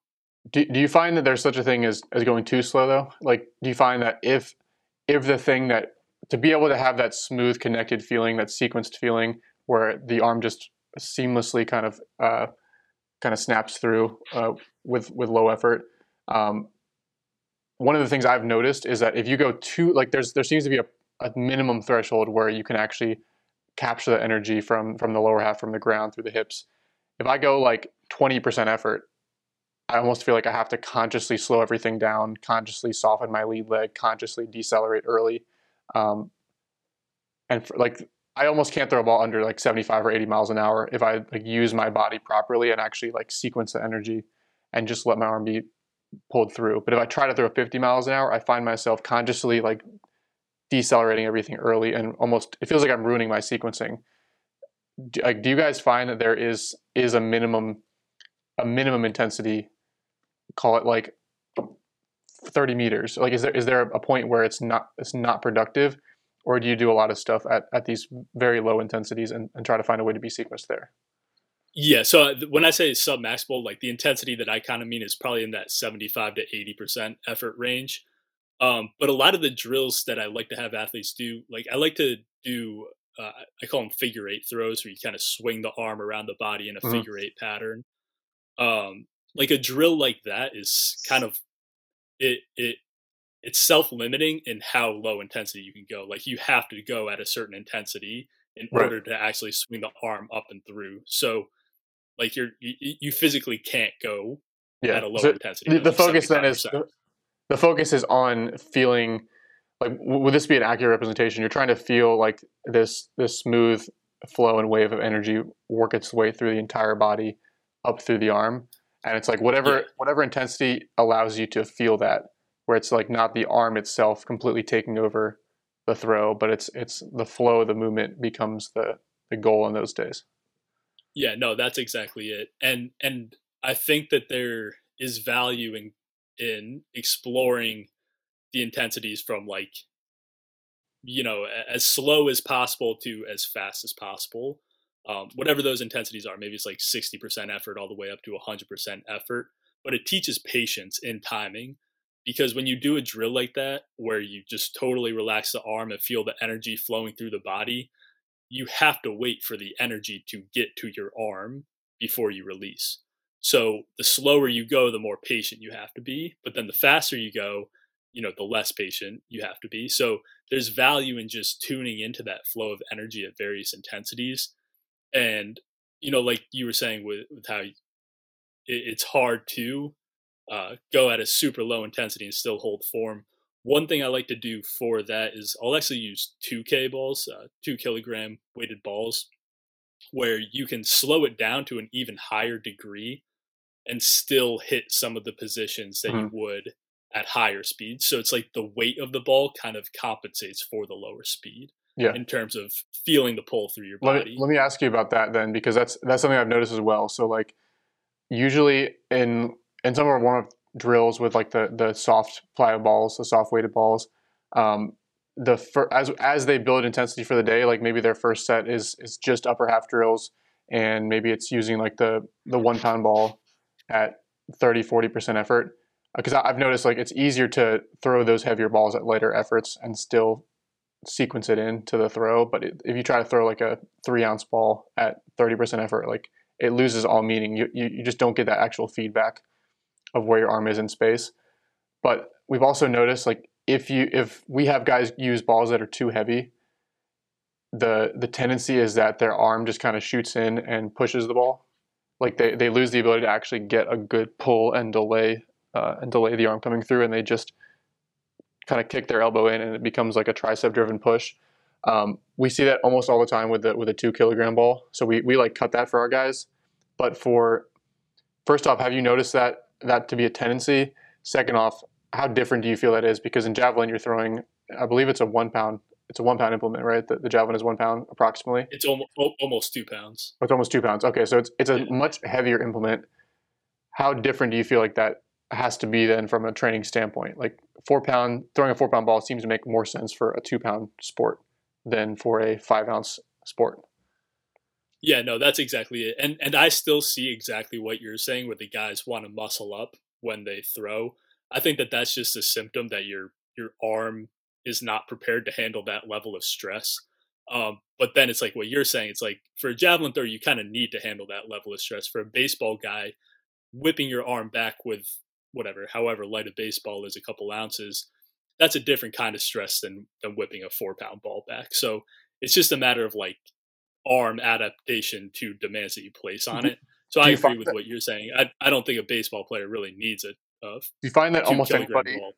Speaker 1: Do, do you find that there's such a thing as, as going too slow though? Like, do you find that if if the thing that to be able to have that smooth connected feeling, that sequenced feeling, where the arm just seamlessly kind of uh, kind of snaps through uh, with with low effort. Um, one of the things I've noticed is that if you go too like there's there seems to be a, a minimum threshold where you can actually capture the energy from from the lower half from the ground through the hips. If I go like 20% effort, I almost feel like I have to consciously slow everything down, consciously soften my lead leg, consciously decelerate early. Um, and for, like I almost can't throw a ball under like 75 or 80 miles an hour if I like use my body properly and actually like sequence the energy and just let my arm be pulled through. But if I try to throw 50 miles an hour, I find myself consciously like decelerating everything early and almost it feels like I'm ruining my sequencing. Do, like, do you guys find that there is is a minimum a minimum intensity call it like 30 meters. Like is there is there a point where it's not it's not productive? Or do you do a lot of stuff at, at these very low intensities and, and try to find a way to be sequenced there?
Speaker 2: Yeah so uh, when i say sub maximal like the intensity that i kind of mean is probably in that 75 to 80 percent effort range. Um, but a lot of the drills that i like to have athletes do like i like to do uh, i call them figure eight throws where you kind of swing the arm around the body in a mm-hmm. figure eight pattern. Um, like a drill like that is kind of it it it's self-limiting in how low intensity you can go. Like you have to go at a certain intensity in right. order to actually swing the arm up and through. So like you're you, you physically can't go yeah. at a low so intensity
Speaker 1: the, the focus then is the, the focus is on feeling like would this be an accurate representation? You're trying to feel like this this smooth flow and wave of energy work its way through the entire body up through the arm and it's like whatever yeah. whatever intensity allows you to feel that where it's like not the arm itself completely taking over the throw but it's it's the flow of the movement becomes the the goal in those days.
Speaker 2: Yeah no that's exactly it. And and i think that there is value in in exploring the intensities from like you know as slow as possible to as fast as possible um, whatever those intensities are. Maybe it's like 60% effort all the way up to 100% effort, but it teaches patience in timing because when you do a drill like that, where you just totally relax the arm and feel the energy flowing through the body, you have to wait for the energy to get to your arm before you release. So the slower you go, the more patient you have to be. But then the faster you go, you know, the less patient you have to be. So there's value in just tuning into that flow of energy at various intensities and you know like you were saying with, with how it, it's hard to uh, go at a super low intensity and still hold form. One thing i like to do for that is i'll actually use 2k balls uh, 2 kilogram weighted balls where you can slow it down to an even higher degree and still hit some of the positions that mm-hmm. you would at higher speeds. So it's like the weight of the ball kind of compensates for the lower speed
Speaker 1: Yeah.
Speaker 2: In terms of feeling the pull through your
Speaker 1: Let
Speaker 2: body.
Speaker 1: me, let me ask you about that then, because that's that's something I've noticed as well. So like, usually in in some of our warm up drills with like the the soft plyo balls, the soft weighted balls, um, the fir- as as they build intensity for the day, like maybe their first set is is just upper half drills, and maybe it's using like the the one pound ball at 30 40 percent effort. Because I've noticed like it's easier to throw those heavier balls at lighter efforts and still sequence it in to the throw. But it, if you try to throw like a three ounce ball at 30% effort, like it loses all meaning. You, you, you just don't get that actual feedback of where your arm is in space. But we've also noticed like if you if we have guys use balls that are too heavy, the the tendency is that their arm just kind of shoots in and pushes the ball. Like they, they lose the ability to actually get a good pull and delay uh, and delay the arm coming through, and they just kind of kick their elbow in, and it becomes like a tricep driven push. Um, we see that almost all the time with the with a two kilogram ball. So we, we like cut that for our guys. But for first off, have you noticed that that to be a tendency? Second off, how different do you feel that is? Because in javelin, you're throwing, I believe it's a one pound, it's a one pound implement, right? The, the javelin is one pound approximately.
Speaker 2: it's almost, almost two pounds.
Speaker 1: Oh, it's almost two pounds. Okay, so it's it's a
Speaker 2: Yeah.
Speaker 1: much heavier implement. How different do you feel like that has to be then from a training standpoint? Like four pound throwing a four pound ball seems to make more sense for a two pound sport than for a five ounce sport.
Speaker 2: Yeah, no, that's exactly it. And and I still see exactly what you're saying, where the guys want to muscle up when they throw. I think that that's just a symptom that your your arm is not prepared to handle that level of stress. Um, but then it's like what you're saying. It's like for a javelin thrower, you kind of need to handle that level of stress. For a baseball guy, whipping your arm back with whatever, however light a baseball is, a couple ounces, that's a different kind of stress than than whipping a four pound ball back. So it's just a matter of like arm adaptation to demands that you place on
Speaker 1: mm-hmm.
Speaker 2: it. So
Speaker 1: do
Speaker 2: I agree with
Speaker 1: that-
Speaker 2: what you're saying. I I don't think a baseball player really needs it. a
Speaker 1: Do you find that almost anybody?
Speaker 2: ball.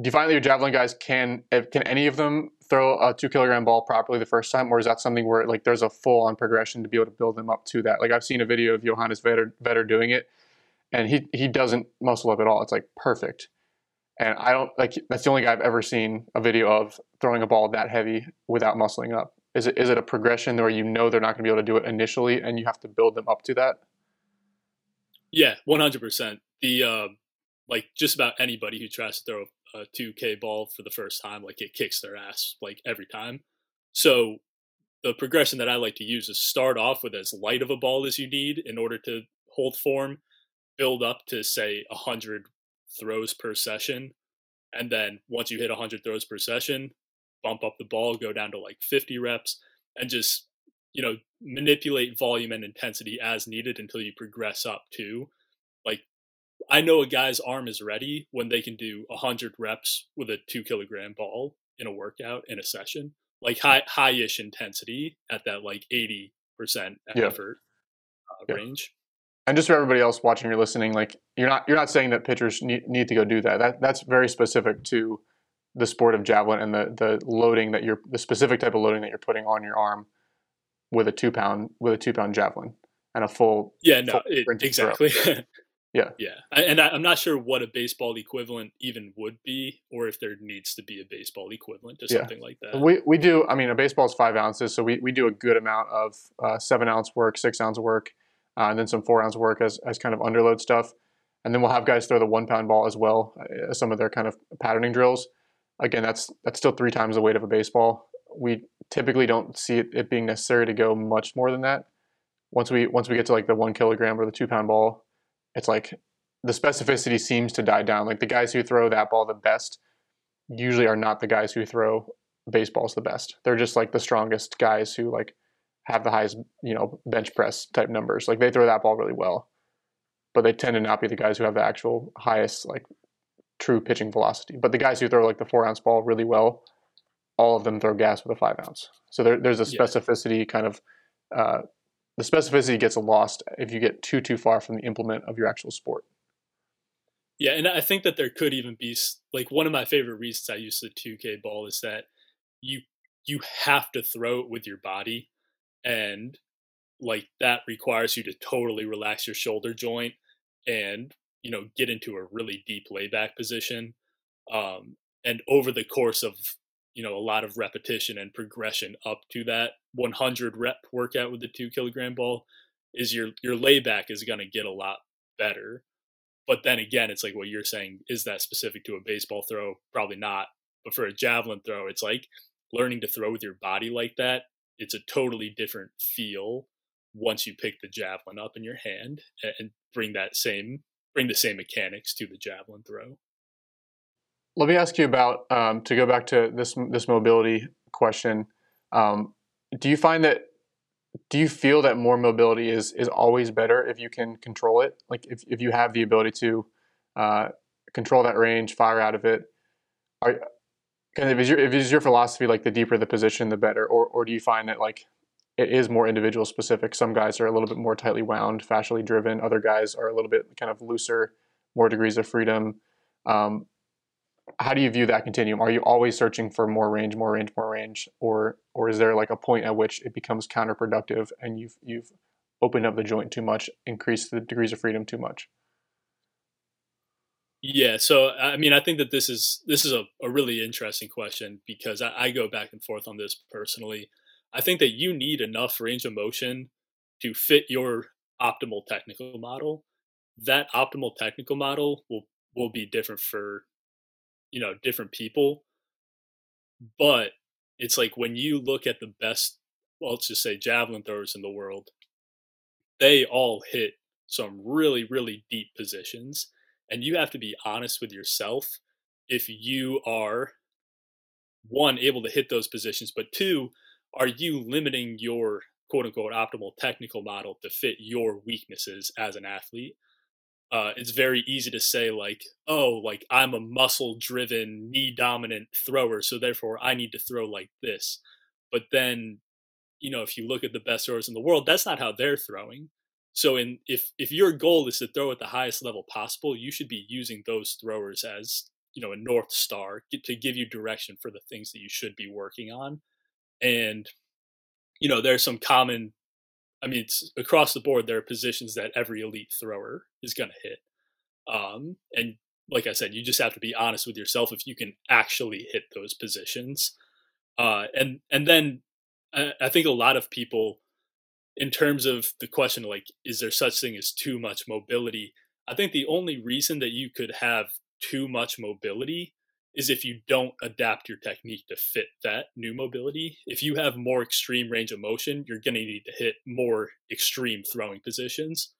Speaker 1: Do you find that your javelin guys can eh, can any of them throw a two kilogram ball properly the first time, or is that something where like there's a full on progression to be able to build them up to that? Like I've seen a video of Johannes Vetter, Vetter doing it, and he he doesn't muscle up at all. It's like perfect. And I don't like that's the only guy I've ever seen a video of throwing a ball that heavy without muscling up. Is it is it a progression where you know they're not going to be able to do it initially, and you have to build them up to that?
Speaker 2: Yeah, one hundred percent. The uh, like just about anybody who tries to throw a two K ball for the first time, like it kicks their ass like every time. So the progression that I like to use is start off with as light of a ball as you need in order to hold form, build up to say hundred throws per session, and then once you hit hundred throws per session, bump up the ball, go down to like fifty reps, and just you know manipulate volume and intensity as needed until you progress up to like i know a guy's arm is ready when they can do 100 reps with a two kilogram ball in a workout in a session like high high-ish intensity at that like 80%
Speaker 1: Yeah.
Speaker 2: effort uh,
Speaker 1: Yeah.
Speaker 2: range
Speaker 1: And just for everybody else watching or listening, like you're not you're not saying that pitchers need, need to go do that. That that's very specific to the sport of javelin and the the loading that you're the specific type of loading that you're putting on your arm with a two pound with a two pound javelin and a full
Speaker 2: yeah no
Speaker 1: full
Speaker 2: it, exactly
Speaker 1: Yeah.
Speaker 2: yeah and I, i'm not sure what a baseball equivalent even would be or if there needs to be a baseball equivalent to
Speaker 1: Yeah.
Speaker 2: something like that
Speaker 1: We, we do. I mean, a baseball is five ounces, so we, we do a good amount of uh, seven ounce work, six ounce work, uh, and then some four ounce work as, as kind of underload stuff. And then we'll have guys throw the one pound ball as well, uh, some of their kind of patterning drills. Again, that's that's still three times the weight of a baseball. We typically don't see it, it being necessary to go much more than that. Once we once we get to like the one kilogram or the two pound ball, it's like the specificity seems to die down. Like the guys who throw that ball the best usually are not the guys who throw baseball's the best. They're just like the strongest guys who like have the highest, you know, bench press type numbers. Like they throw that ball really well. But they tend to not be the guys who have the actual highest like true pitching velocity. But the guys who throw like the four ounce ball really well, all of them throw gas with a five ounce. So there, there's a
Speaker 2: Yeah.
Speaker 1: specificity kind of uh, the specificity gets lost if you get too too far from the implement of your actual sport.
Speaker 2: Yeah, and I think that there could even be like one of my favorite reasons I use the 2K ball is that you you have to throw it with your body and like that requires you to totally relax your shoulder joint and you know get into a really deep layback position um and over the course of you know a lot of repetition and progression up to that 100 rep workout with the two kilogram ball is your your layback is going to get a lot better. But then again it's like what you're saying is that specific to a baseball throw? Probably not. But for a javelin throw it's like learning to throw with your body like that it's a totally different feel once you pick the javelin up in your hand and bring that same bring the same mechanics to the javelin throw
Speaker 1: let me ask you about um, to go back to this this mobility question. Um, do you find that do you feel that more mobility is is always better if you can control it? Like if, if you have the ability to uh, control that range, fire out of it. Are kind of is your is your philosophy like the deeper the position, the better, or or do you find that like it is more individual specific? Some guys are a little bit more tightly wound, fascially driven. Other guys are a little bit kind of looser, more degrees of freedom. Um, how do you view that continuum? Are you always searching for more range, more range, more range, or or is there like a point at which it becomes counterproductive and you've you've opened up the joint too much, increased the degrees of freedom too much?
Speaker 2: Yeah, so I mean, I think that this is this is a, a really interesting question because I, I go back and forth on this personally. I think that you need enough range of motion to fit your optimal technical model. That optimal technical model will will be different for you know different people but it's like when you look at the best well let's just say javelin throwers in the world they all hit some really really deep positions and you have to be honest with yourself if you are one able to hit those positions but two are you limiting your quote unquote optimal technical model to fit your weaknesses as an athlete uh, it's very easy to say like, oh, like I'm a muscle driven, knee dominant thrower, so therefore I need to throw like this. But then, you know, if you look at the best throwers in the world, that's not how they're throwing. So in if if your goal is to throw at the highest level possible, you should be using those throwers as you know a north star to give you direction for the things that you should be working on. And you know, there's some common I mean, across the board. There are positions that every elite thrower is going to hit, um, and like I said, you just have to be honest with yourself if you can actually hit those positions. Uh, and and then I, I, think a lot of people, in terms of the question like, is there such thing as too much mobility? I think the only reason that you could have too much mobility is if you don't adapt your technique to fit that new mobility. If you have more extreme range of motion, you're going to need to hit more extreme throwing positions.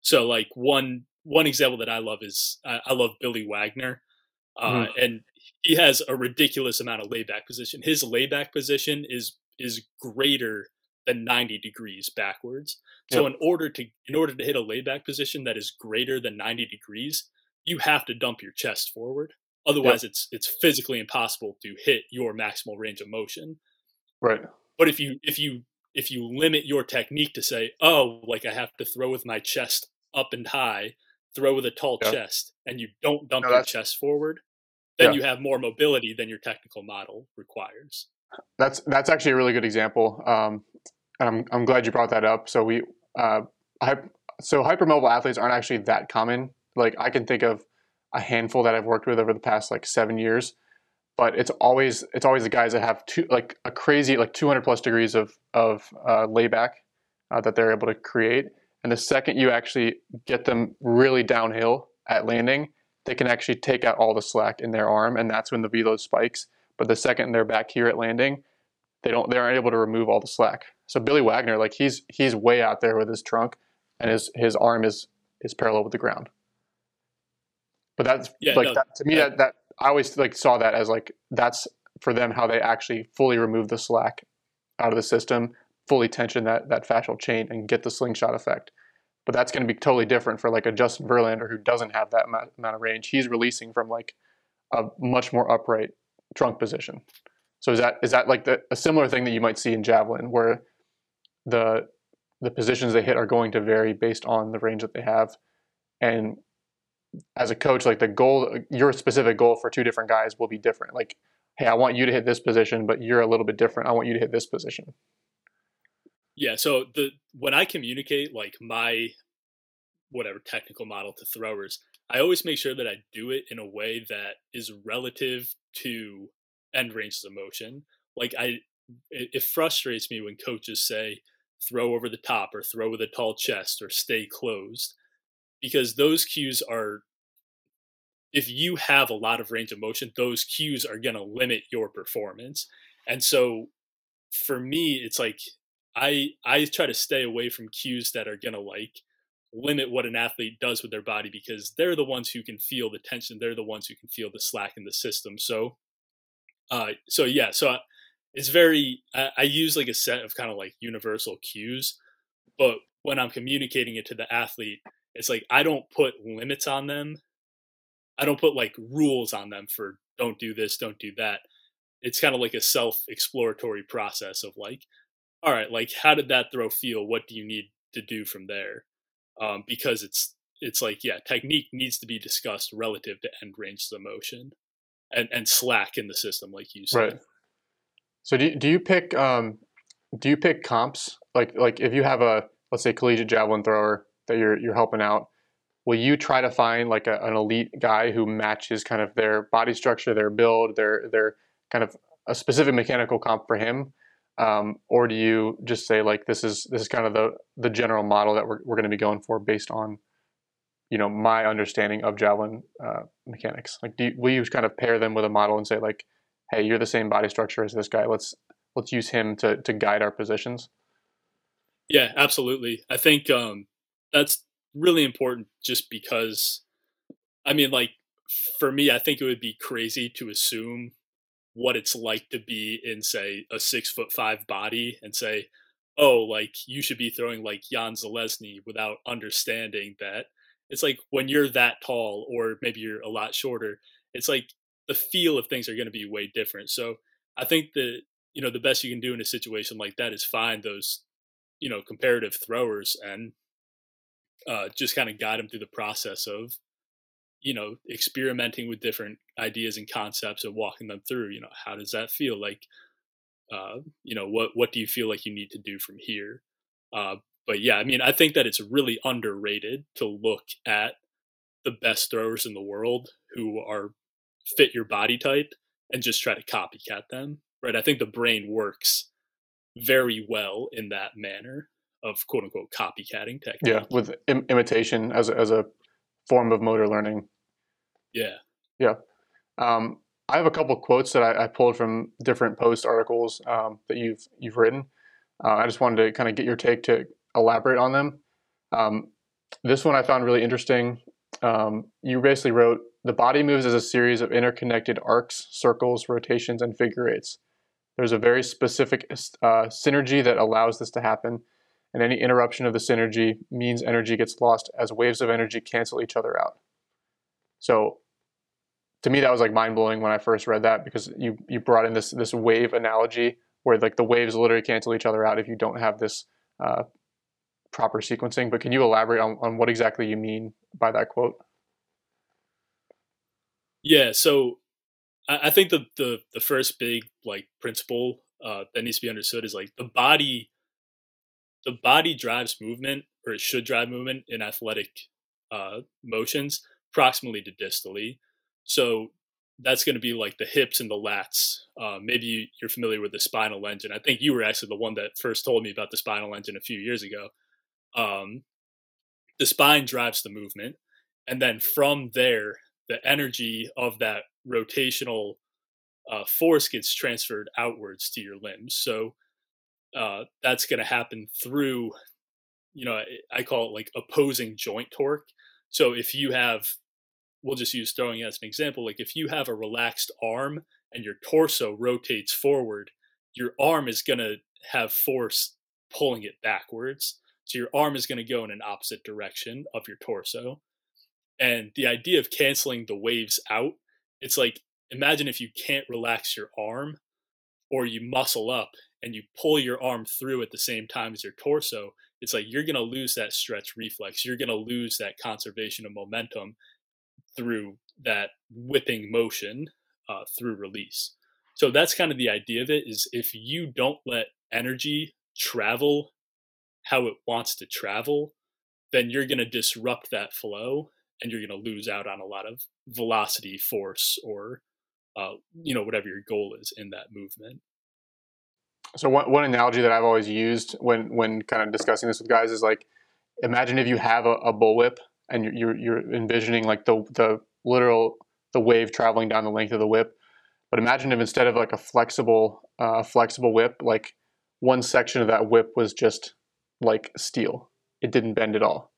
Speaker 2: So, like one one example that I love is I, I love Billy Wagner, uh, mm. and he has a ridiculous amount of layback position. His layback position is is greater than 90 degrees backwards. So yep. in order to in order to hit a layback position that is greater than 90 degrees, you have to dump your chest forward. Otherwise, yep. it's it's physically impossible to hit your maximal range of motion.
Speaker 1: Right.
Speaker 2: But if you if you if you limit your technique to say, oh, like I have to throw with my chest up and high, throw with a tall yep. chest, and you don't dump no, your chest forward, then you have more mobility than your technical model requires.
Speaker 1: That's that's actually a really good example, um, I'm I'm glad you brought that up. So we, uh, so hypermobile athletes aren't actually that common. Like I can think of a handful that I've worked with over the past like seven years. But it's always it's always the guys that have two like a crazy like 200 plus degrees of of uh, layback uh, that they're able to create. And the second you actually get them really downhill at landing, they can actually take out all the slack in their arm, and that's when the velo spikes. But the second they're back here at landing, they don't they aren't able to remove all the slack. So Billy Wagner, like he's he's way out there with his trunk, and his his arm is is parallel with the ground. But that's yeah, like no, that, to me yeah. that, that I always like saw that as like that's for them how they actually fully remove the slack out of the system, fully tension that that fascial chain and get the slingshot effect. But that's going to be totally different for like a Justin Verlander who doesn't have that amount of range. He's releasing from like a much more upright trunk position. So is that is that like the, a similar thing that you might see in javelin where the the positions they hit are going to vary based on the range that they have, and as a coach, like the goal, your specific goal for two different guys will be different. Like, hey, I want you to hit this position, but you're a little bit different. I want you to hit this position.
Speaker 2: Yeah. So the when I communicate like my whatever technical model to throwers, I always make sure that I do it in a way that is relative to end ranges of motion. Like I, it, it frustrates me when coaches say throw over the top or throw with a tall chest or stay closed because those cues are if you have a lot of range of motion those cues are going to limit your performance. And so for me it's like i i try to stay away from cues that are going to like limit what an athlete does with their body because they're the ones who can feel the tension they're the ones who can feel the slack in the system. So uh so yeah so it's very I, I use like a set of kind of like universal cues but when i'm communicating it to the athlete it's like i don't put limits on them. I don't put like rules on them for don't do this don't do that. It's kind of like a self exploratory process of like all right like how did that throw feel? What do you need to do from there? Um, because it's it's like yeah technique needs to be discussed relative to end range of motion and and slack in the system like you said.
Speaker 1: Right so do you, do you pick um, do you pick comps like like if you have a let's say collegiate javelin thrower that you're you're helping out, will you try to find like a, an elite guy who matches kind of their body structure, their build, their their kind of a specific mechanical comp for him, um, or do you just say like this is this is kind of the the general model that we're we're going to be going for based on you know my understanding of javelin uh, mechanics? Like, do you, will you kind of pair them with a model and say like hey, you're the same body structure as this guy. Let's let's use him to to guide our positions.
Speaker 2: Yeah, absolutely. I think um, that's really important just because I mean like for me I think it would be crazy to assume what it's like to be in say a six foot five body and say, oh, like you should be throwing like Jan Železný without understanding that it's like when you're that tall or maybe you're a lot shorter, it's like the feel of things are going to be way different. So I think that you know the best you can do in a situation like that is find those you know comparative throwers and uh, just kind of guide them through the process of you know experimenting with different ideas and concepts and walking them through you know how does that feel like uh, you know what what do you feel like you need to do from here uh, but yeah i mean i think that it's really underrated to look at the best throwers in the world who are fit your body type and just try to copycat them right? I think the brain works very well in that manner of quote unquote copycatting technique.
Speaker 1: yeah with Im- imitation as a, as a form of motor learning.
Speaker 2: Yeah.
Speaker 1: Yeah. Um, i have a couple quotes that I, I, pulled from different post articles um, that you've you've written. Uh, i just wanted to kind of get your take to elaborate on them. Um, this one i found really interesting um, you basically wrote the body moves as a series of interconnected arcs, circles, rotations, and figure eights. There's a very specific uh, synergy that allows this to happen, and any interruption of the synergy means energy gets lost as waves of energy cancel each other out. So, to me, that was like mind blowing when I first read that because you you brought in this this wave analogy where like the waves literally cancel each other out if you don't have this uh, proper sequencing. But can you elaborate on, on what exactly you mean by that quote?
Speaker 2: Yeah, so I, I think the, the the first big like principle uh, that needs to be understood is like the body the body drives movement or it should drive movement in athletic uh, motions proximally to distally. So that's going to be like the hips and the lats. Uh, maybe you're familiar with the spinal engine. I think you were actually the one that first told me about the spinal engine a few years ago. Um, the spine drives the movement, and then from there, the energy of that rotational uh, force gets transferred outwards to your limbs. So uh, that's going to happen through, you know, I call it like opposing joint torque. So if you have, we'll just use throwing as an example, like if you have a relaxed arm and your torso rotates forward, your arm is going to have force pulling it backwards. So your arm is going to go in an opposite direction of your torso. And the idea of canceling the waves out, it's like imagine if you can't relax your arm or you muscle up and you pull your arm through at the same time as your torso, it's like you're going to lose that stretch reflex. You're going to lose that conservation of momentum through that whipping motion uh, through release. So that's kind of the idea of it is if you don't let energy travel how it wants to travel, then you're going to disrupt that flow and you're going to lose out on a lot of velocity, force, or uh, you know whatever your goal is in that movement.
Speaker 1: So one one analogy that I've always used when when kind of discussing this with guys is like, imagine if you have a, a bullwhip and you're, you're envisioning like the the literal the wave traveling down the length of the whip, but imagine if instead of like a flexible uh, flexible whip, like one section of that whip was just like steel. It didn't bend at all.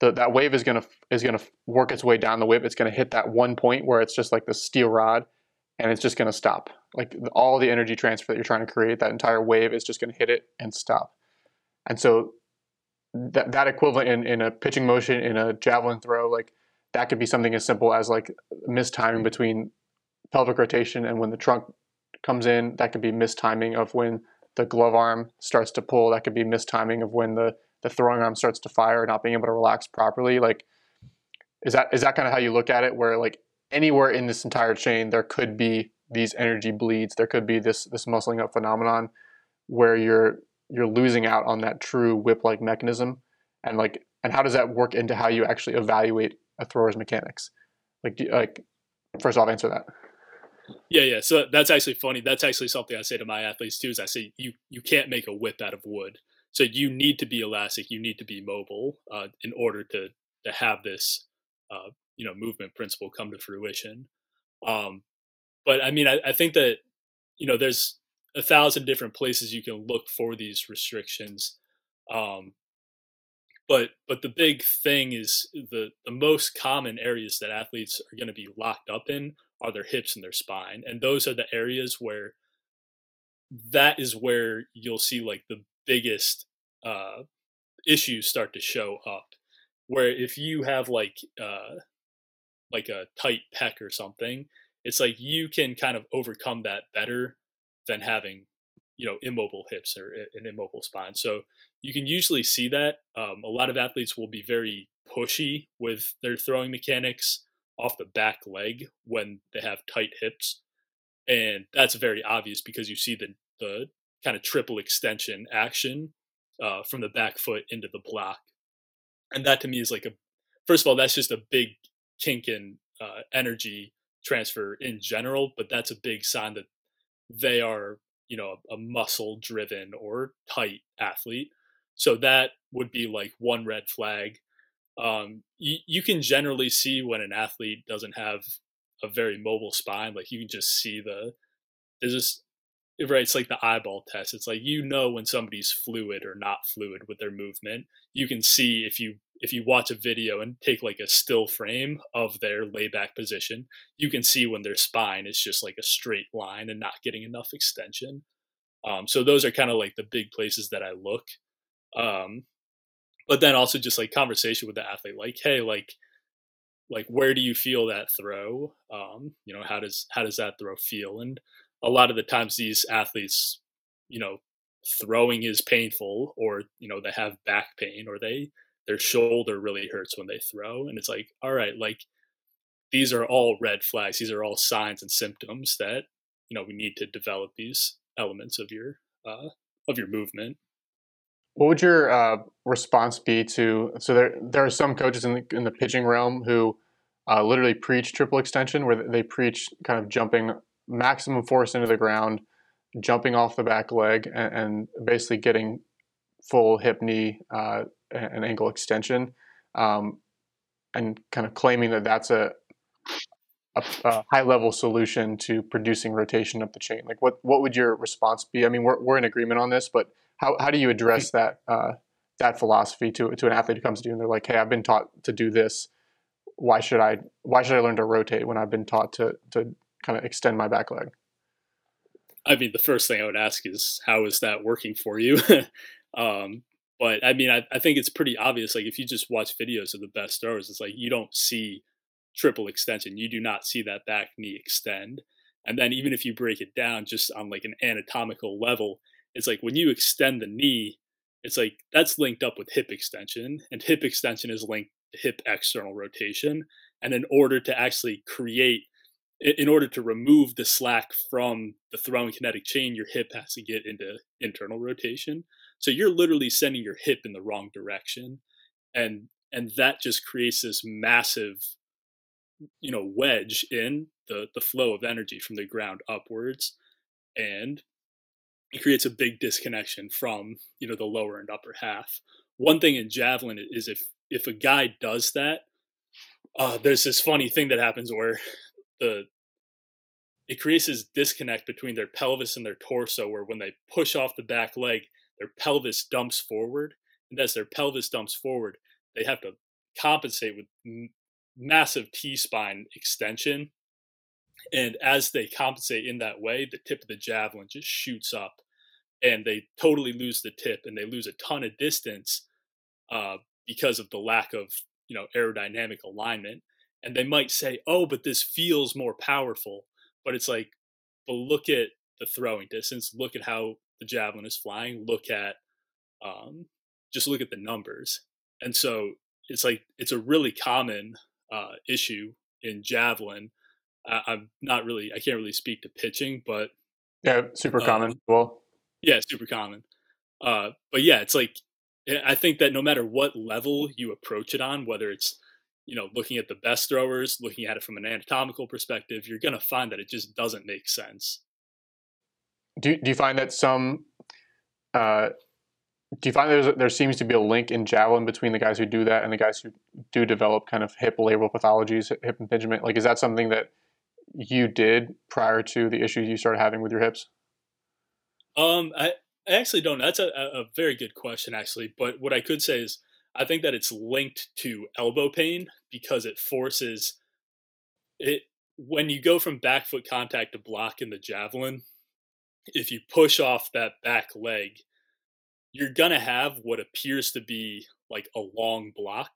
Speaker 1: The, that wave is gonna is gonna work its way down the whip. It's gonna hit that one point where it's just like the steel rod, and it's just gonna stop. Like all the energy transfer that you're trying to create, that entire wave is just gonna hit it and stop. And so that that equivalent in, in a pitching motion in a javelin throw, like that could be something as simple as like mistiming between pelvic rotation and when the trunk comes in. That could be mistiming of when the glove arm starts to pull. That could be mistiming of when the the throwing arm starts to fire, not being able to relax properly. Like, is that is that kind of how you look at it? Where like anywhere in this entire chain, there could be these energy bleeds. There could be this this muscling up phenomenon where you're you're losing out on that true whip like mechanism, and like and how does that work into how you actually evaluate a thrower's mechanics? Like, do, like first off, answer that.
Speaker 2: Yeah, yeah. So that's actually funny. That's actually something I say to my athletes too. Is I say you you can't make a whip out of wood. So you need to be elastic. You need to be mobile uh, in order to to have this uh, you know movement principle come to fruition. Um, but I mean, I, I think that you know there's a thousand different places you can look for these restrictions. Um, but but the big thing is the the most common areas that athletes are going to be locked up in are their hips and their spine. And those are the areas where that is where you'll see like the biggest uh, issues start to show up. Where if you have like uh, like a tight pec or something, it's like you can kind of overcome that better than having you know immobile hips or an immobile spine. So you can usually see that. Um, a lot of athletes will be very pushy with their throwing mechanics off the back leg when they have tight hips. And that's very obvious because you see the, the kind of triple extension action uh, from the back foot into the block. And that to me is like a, first of all, that's just a big kink in uh, energy transfer in general, but that's a big sign that they are, you know, a, a muscle driven or tight athlete. So that would be like one red flag um, you, you can generally see when an athlete doesn't have a very mobile spine. Like you can just see the there's just right. It's like the eyeball test. It's like you know when somebody's fluid or not fluid with their movement. You can see if you if you watch a video and take like a still frame of their layback position, you can see when their spine is just like a straight line and not getting enough extension. Um, so those are kind of like the big places that I look. Um, but then also just like conversation with the athlete like hey like like where do you feel that throw? Um you know how does how does that throw feel? And a lot of the times these athletes you know throwing is painful or you know they have back pain or they their shoulder really hurts when they throw and it's like all right like these are all red flags. These are all signs and symptoms that you know we need to develop these elements of your uh, of your movement
Speaker 1: what would your uh, response be to? So there, there are some coaches in the, in the pitching realm who uh, literally preach triple extension, where they preach kind of jumping maximum force into the ground, jumping off the back leg, and, and basically getting full hip, knee, uh, and ankle extension, um, and kind of claiming that that's a, a, a, high level solution to producing rotation up the chain. Like, what what would your response be? I mean, we're we're in agreement on this, but how, how do you address that uh, that philosophy to to an athlete who comes to you and they're like, hey, I've been taught to do this. Why should I why should I learn to rotate when I've been taught to to kind of extend my back leg?
Speaker 2: I mean, the first thing I would ask is how is that working for you? um, but I mean, I, I think it's pretty obvious. Like if you just watch videos of the best throwers, it's like you don't see triple extension. You do not see that back knee extend. And then even if you break it down just on like an anatomical level, it's like when you extend the knee, it's like that's linked up with hip extension, and hip extension is linked to hip external rotation. And in order to actually create, in order to remove the slack from the throwing kinetic chain, your hip has to get into internal rotation. So you're literally sending your hip in the wrong direction, and and that just creates this massive, you know, wedge in the the flow of energy from the ground upwards, and it creates a big disconnection from you know the lower and upper half. One thing in javelin is if if a guy does that, uh, there's this funny thing that happens where the it creates this disconnect between their pelvis and their torso, where when they push off the back leg, their pelvis dumps forward, and as their pelvis dumps forward, they have to compensate with m- massive T spine extension. And as they compensate in that way, the tip of the javelin just shoots up and they totally lose the tip and they lose a ton of distance uh, because of the lack of you know aerodynamic alignment and they might say oh but this feels more powerful but it's like but look at the throwing distance look at how the javelin is flying look at um, just look at the numbers and so it's like it's a really common uh, issue in javelin. I, i'm not really i can't really speak to pitching but
Speaker 1: yeah super common um, well
Speaker 2: yeah, super common. Uh, but yeah, it's like eh, I think that no matter what level you approach it on, whether it's you know looking at the best throwers, looking at it from an anatomical perspective, you're going to find that it just doesn't make sense.
Speaker 1: Do Do you find that some uh, do you find there's there seems to be a link in javelin between the guys who do that and the guys who do develop kind of hip labral pathologies, hip impingement? Like, is that something that you did prior to the issues you started having with your hips?
Speaker 2: Um, I, I actually don't. That's a, a very good question, actually. But what I could say is, I think that it's linked to elbow pain because it forces it when you go from back foot contact to block in the javelin. If you push off that back leg, you're gonna have what appears to be like a long block,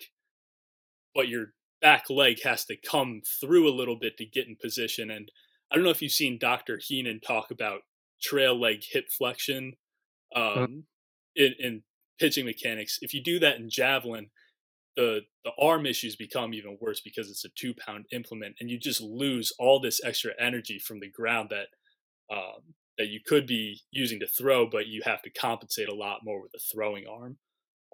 Speaker 2: but your back leg has to come through a little bit to get in position. And I don't know if you've seen Dr. Heenan talk about trail leg hip flexion mm-hmm. um, in, in pitching mechanics. If you do that in javelin, the the arm issues become even worse because it's a two pound implement, and you just lose all this extra energy from the ground that um, that you could be using to throw, but you have to compensate a lot more with a throwing arm.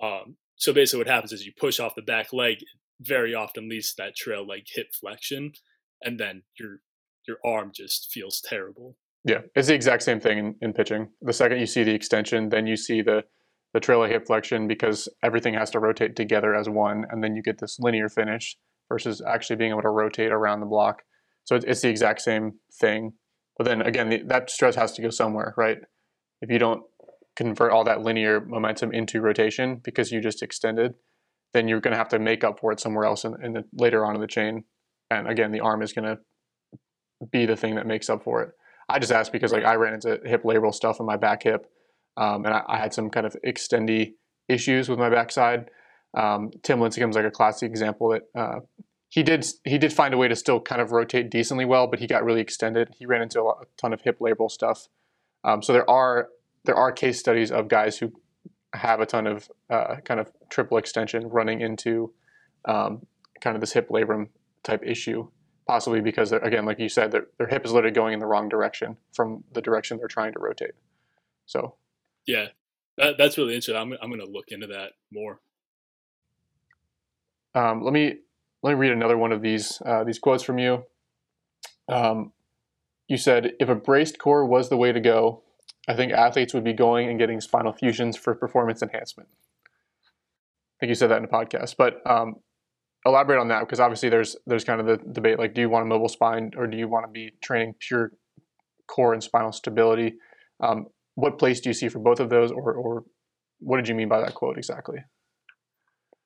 Speaker 2: Um, so basically, what happens is you push off the back leg. Very often leads to that trail leg hip flexion, and then your your arm just feels terrible.
Speaker 1: Yeah, it's the exact same thing in, in pitching. The second you see the extension, then you see the the trail leg hip flexion because everything has to rotate together as one, and then you get this linear finish versus actually being able to rotate around the block. So it's, it's the exact same thing. But then again, the, that stress has to go somewhere, right? If you don't convert all that linear momentum into rotation because you just extended, then you're going to have to make up for it somewhere else in, in the, later on in the chain. And again, the arm is going to be the thing that makes up for it. I just asked because like I ran into hip labral stuff in my back hip, um, and I, I, had some kind of extendy issues with my backside. Um, Tim Lincecum's like a classic example that uh, he did he did find a way to still kind of rotate decently well, but he got really extended. He ran into a, lot, a ton of hip labral stuff. Um, so there are there are case studies of guys who have a ton of uh, kind of triple extension running into um, kind of this hip labrum type issue possibly because again, like you said, their, their hip is literally going in the wrong direction from the direction they're trying to rotate. So,
Speaker 2: yeah, that, that's really interesting. I'm, I'm going to look into that more.
Speaker 1: Um, let me let me read another one of these uh, these quotes from you. Um, you said, "If a braced core was the way to go, I think athletes would be going and getting spinal fusions for performance enhancement." I think you said that in a podcast, but um, elaborate on that? Because obviously there's there's kind of the debate like do you want a mobile spine or do you want to be training pure core and spinal stability? Um, what place do you see for both of those or or what did you mean by that quote exactly?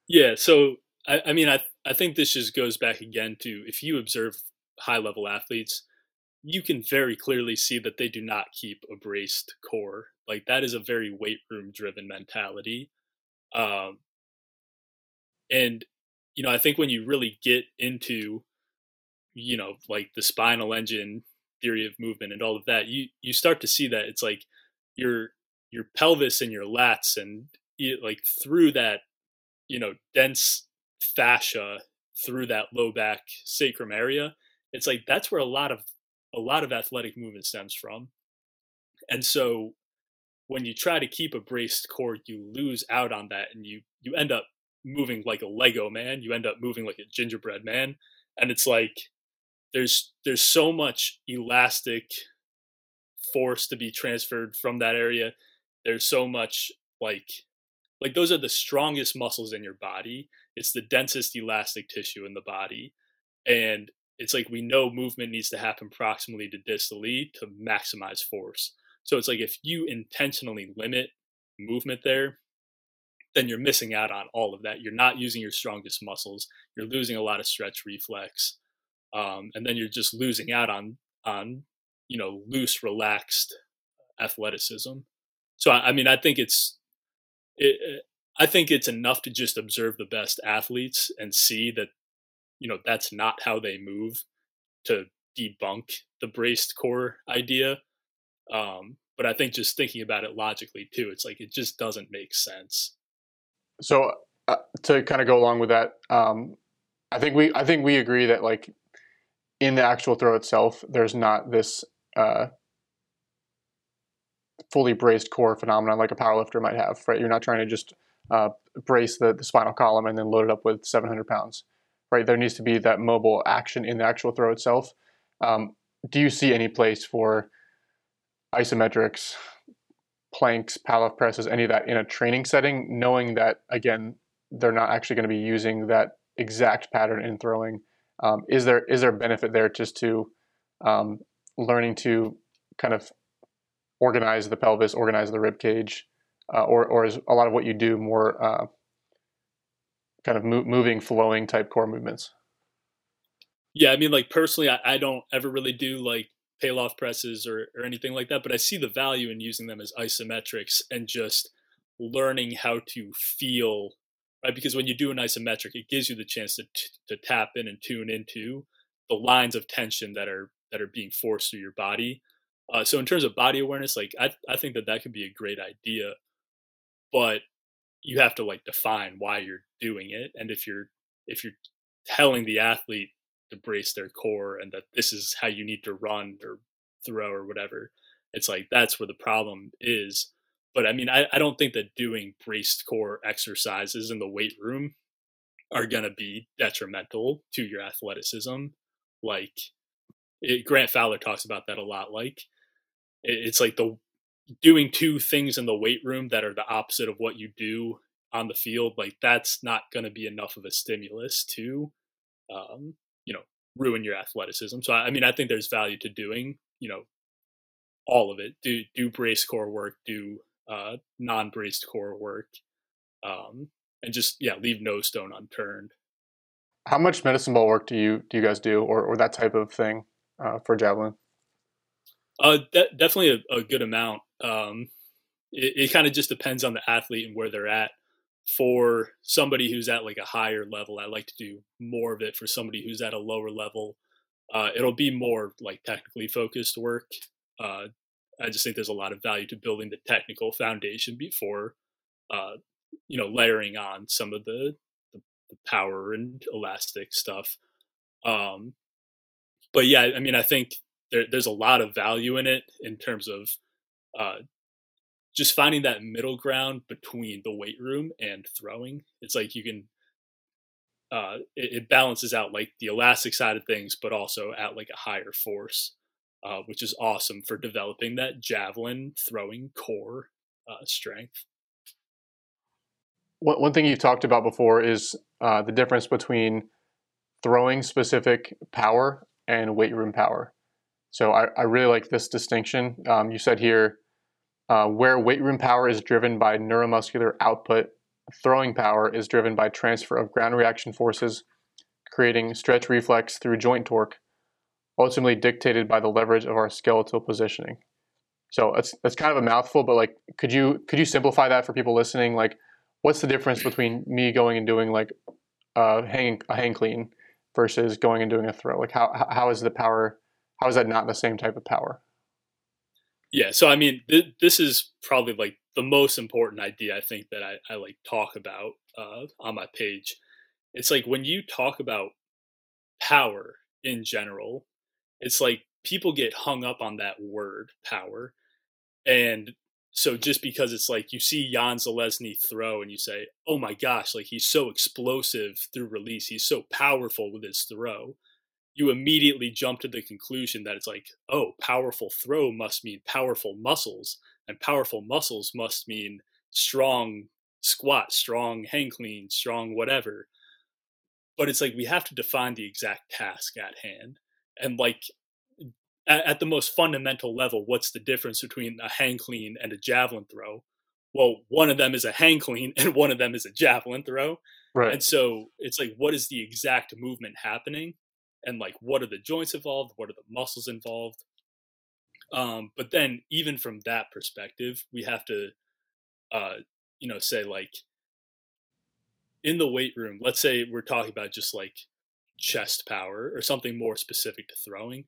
Speaker 2: Yeah so i, I mean I, I think this just goes back again to if you observe high level athletes you can very clearly see that they do not keep a braced core. Like that is a very weight room driven mentality. Um, and you know, I think when you really get into, you know, like the spinal engine theory of movement and all of that, you you start to see that it's like your your pelvis and your lats and you, like through that, you know, dense fascia through that low back sacrum area. It's like that's where a lot of a lot of athletic movement stems from. And so when you try to keep a braced core, you lose out on that and you you end up moving like a Lego man. You end up moving like a gingerbread man. And it's like there's there's so much elastic force to be transferred from that area. There's so much like like those are the strongest muscles in your body. It's the densest elastic tissue in the body. And it's like we know movement needs to happen proximally to distally to maximize force. So it's like if you intentionally limit movement there, then you're missing out on all of that. You're not using your strongest muscles. You're losing a lot of stretch reflex, um, and then you're just losing out on on you know loose, relaxed athleticism. So I, I mean, I think it's it, I think it's enough to just observe the best athletes and see that you know that's not how they move to debunk the braced core idea. Um, but I think just thinking about it logically too, it's like it just doesn't make sense.
Speaker 1: So uh, to kind of go along with that, um, I think we I think we agree that like in the actual throw itself, there's not this uh, fully braced core phenomenon like a powerlifter might have. Right, you're not trying to just uh, brace the, the spinal column and then load it up with 700 pounds. Right, there needs to be that mobile action in the actual throw itself. Um, do you see any place for isometrics, planks, Pallof presses, any of that in a training setting, knowing that again they're not actually going to be using that exact pattern in throwing. Um, is there is there benefit there just to um, learning to kind of organize the pelvis, organize the rib cage, uh, or or is a lot of what you do more uh, kind of mo- moving, flowing type core movements?
Speaker 2: Yeah, I mean, like personally, I, I don't ever really do like Pallof presses or, or anything like that, but I see the value in using them as isometrics and just learning how to feel, right? Because when you do an isometric, it gives you the chance to, t- to tap in and tune into the lines of tension that are that are being forced through your body. Uh, so in terms of body awareness, like I, I think that that could be a great idea, but you have to like define why you're doing it. And if you're, if you're telling the athlete to brace their core and that this is how you need to run or throw or whatever. It's like that's where the problem is. But I mean, I, I don't think that doing braced core exercises in the weight room are going to be detrimental to your athleticism. Like it, Grant Fowler talks about that a lot. Like it, it's like the doing two things in the weight room that are the opposite of what you do on the field. Like that's not going to be enough of a stimulus to um, you know ruin your athleticism. So I mean, I think there's value to doing you know all of it. Do do brace core work, do uh, non braced core work, um, and just yeah, leave no stone unturned.
Speaker 1: How much medicine ball work do you do you guys do, or or that type of thing uh, for javelin?
Speaker 2: Uh, de- definitely a, a, good amount. Um, it, it kind of just depends on the athlete and where they're at for somebody who's at like a higher level, I like to do more of it. For somebody who's at a lower level, uh, it'll be more like technically focused work. Uh, I just think there's a lot of value to building the technical foundation before, uh, you know, layering on some of the, the, the power and elastic stuff. Um, but yeah, I mean, I think there, there's a lot of value in it in terms of uh, just finding that middle ground between the weight room and throwing. It's like you can uh, it, it, balances out like the elastic side of things, but also at like a higher force, uh, which is awesome for developing that javelin throwing core uh, strength.
Speaker 1: One, one thing you've talked about before is uh, the difference between throwing specific power and weight room power. So I, I really like this distinction. Um, you said here uh, where weight room power is driven by neuromuscular output, throwing power is driven by transfer of ground reaction forces, creating stretch reflex through joint torque, ultimately dictated by the leverage of our skeletal positioning. So it's that's kind of a mouthful, but like, could you could you simplify that for people listening? Like, what's the difference between me going and doing like uh, hang a hang clean versus going and doing a throw? Like, how how is the power? How is that not the same type of power?
Speaker 2: Yeah, so I mean, th- this is probably like the most important idea I think that I, I like talk about uh, on my page. It's like when you talk about power in general, it's like people get hung up on that word power, and so just because it's like you see Jan Železný throw and you say, "Oh my gosh, like he's so explosive through release, he's so powerful with his throw," you immediately jump to the conclusion that it's like, oh, powerful throw must mean powerful muscles, and powerful muscles must mean strong squat, strong hang clean, strong whatever. But it's like we have to define the exact task at hand. And like at, at the most fundamental level, what's the difference between a hang clean and a javelin throw? Well, one of them is a hang clean and one of them is a javelin throw. Right. And so it's like, what is the exact movement happening? And like, what are the joints involved? What are the muscles involved? Um, but then, even from that perspective, we have to, uh, you know, say like, in the weight room, let's say we're talking about just like chest power or something more specific to throwing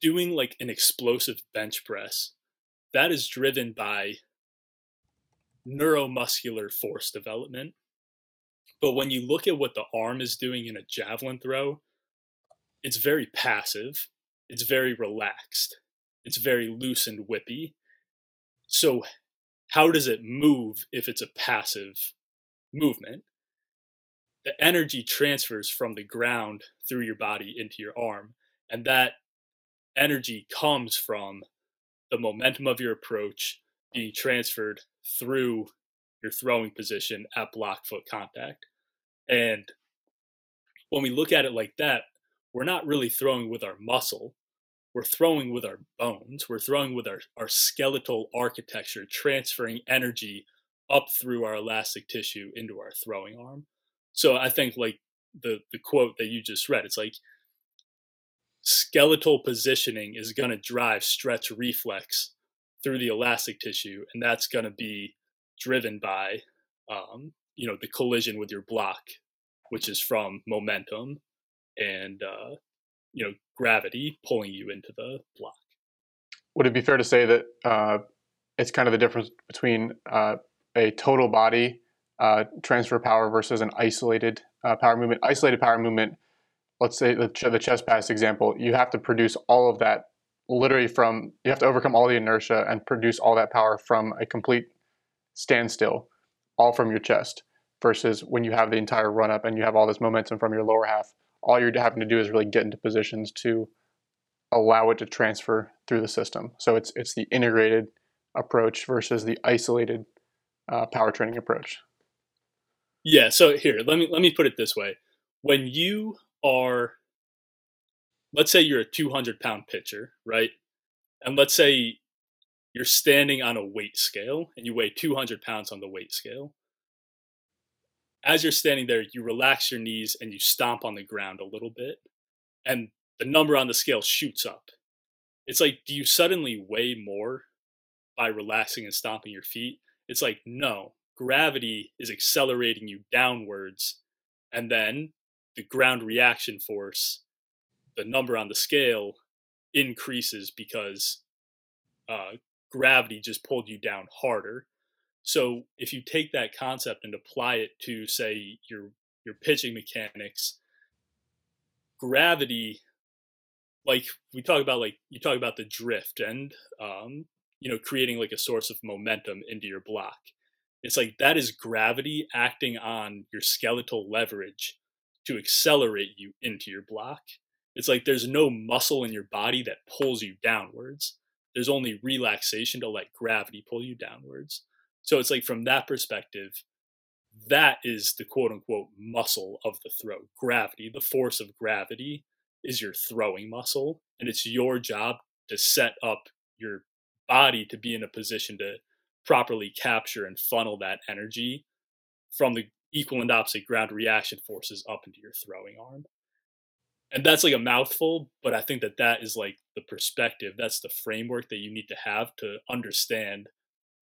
Speaker 2: doing like an explosive bench press that is driven by neuromuscular force development. But when you look at what the arm is doing in a javelin throw, it's very passive, it's very relaxed, it's very loose and whippy. So, how does it move if it's a passive movement? The energy transfers from the ground through your body into your arm, and that energy comes from the momentum of your approach being transferred through your throwing position at block foot contact. And when we look at it like that, we're not really throwing with our muscle. We're throwing with our bones. We're throwing with our, our skeletal architecture, transferring energy up through our elastic tissue into our throwing arm. So I think like the the quote that you just read, it's like skeletal positioning is going to drive stretch reflex through the elastic tissue, and that's going to be driven by, um, you know, the collision with your block, which is from momentum and, uh, you know, gravity pulling you into the block.
Speaker 1: Would it be fair to say that uh, it's kind of the difference between uh, a total body uh, transfer power versus an isolated uh, power movement? Isolated power movement let's say the, the chest pass example, you have to produce all of that literally from, you have to overcome all the inertia and produce all that power from a complete standstill, all from your chest. Versus when you have the entire run up and you have all this momentum from your lower half, all you're having to do is really get into positions to allow it to transfer through the system. So it's it's the integrated approach versus the isolated uh, power training approach.
Speaker 2: Yeah. So here, let me let me put it this way: when you are let's say you're a 200 pound pitcher, right? And let's say you're standing on a weight scale and you weigh 200 pounds on the weight scale. As you're standing there, you relax your knees and you stomp on the ground a little bit, and the number on the scale shoots up. It's like, do you suddenly weigh more by relaxing and stomping your feet? It's like, no, gravity is accelerating you downwards, and then the ground reaction force, the number on the scale increases because uh, gravity just pulled you down harder. So if you take that concept and apply it to say your your pitching mechanics, gravity, like we talk about, like you talk about the drift and um, you know creating like a source of momentum into your block. It's like that is gravity acting on your skeletal leverage to accelerate you into your block. It's like there's no muscle in your body that pulls you downwards. There's only relaxation to let gravity pull you downwards. So it's like from that perspective, that is the quote unquote muscle of the throw. Gravity, the force of gravity is your throwing muscle. And it's your job to set up your body to be in a position to properly capture and funnel that energy from the equal and opposite ground reaction forces up into your throwing arm. And that's like a mouthful, but I think that that is like the perspective, that's the framework that you need to have to understand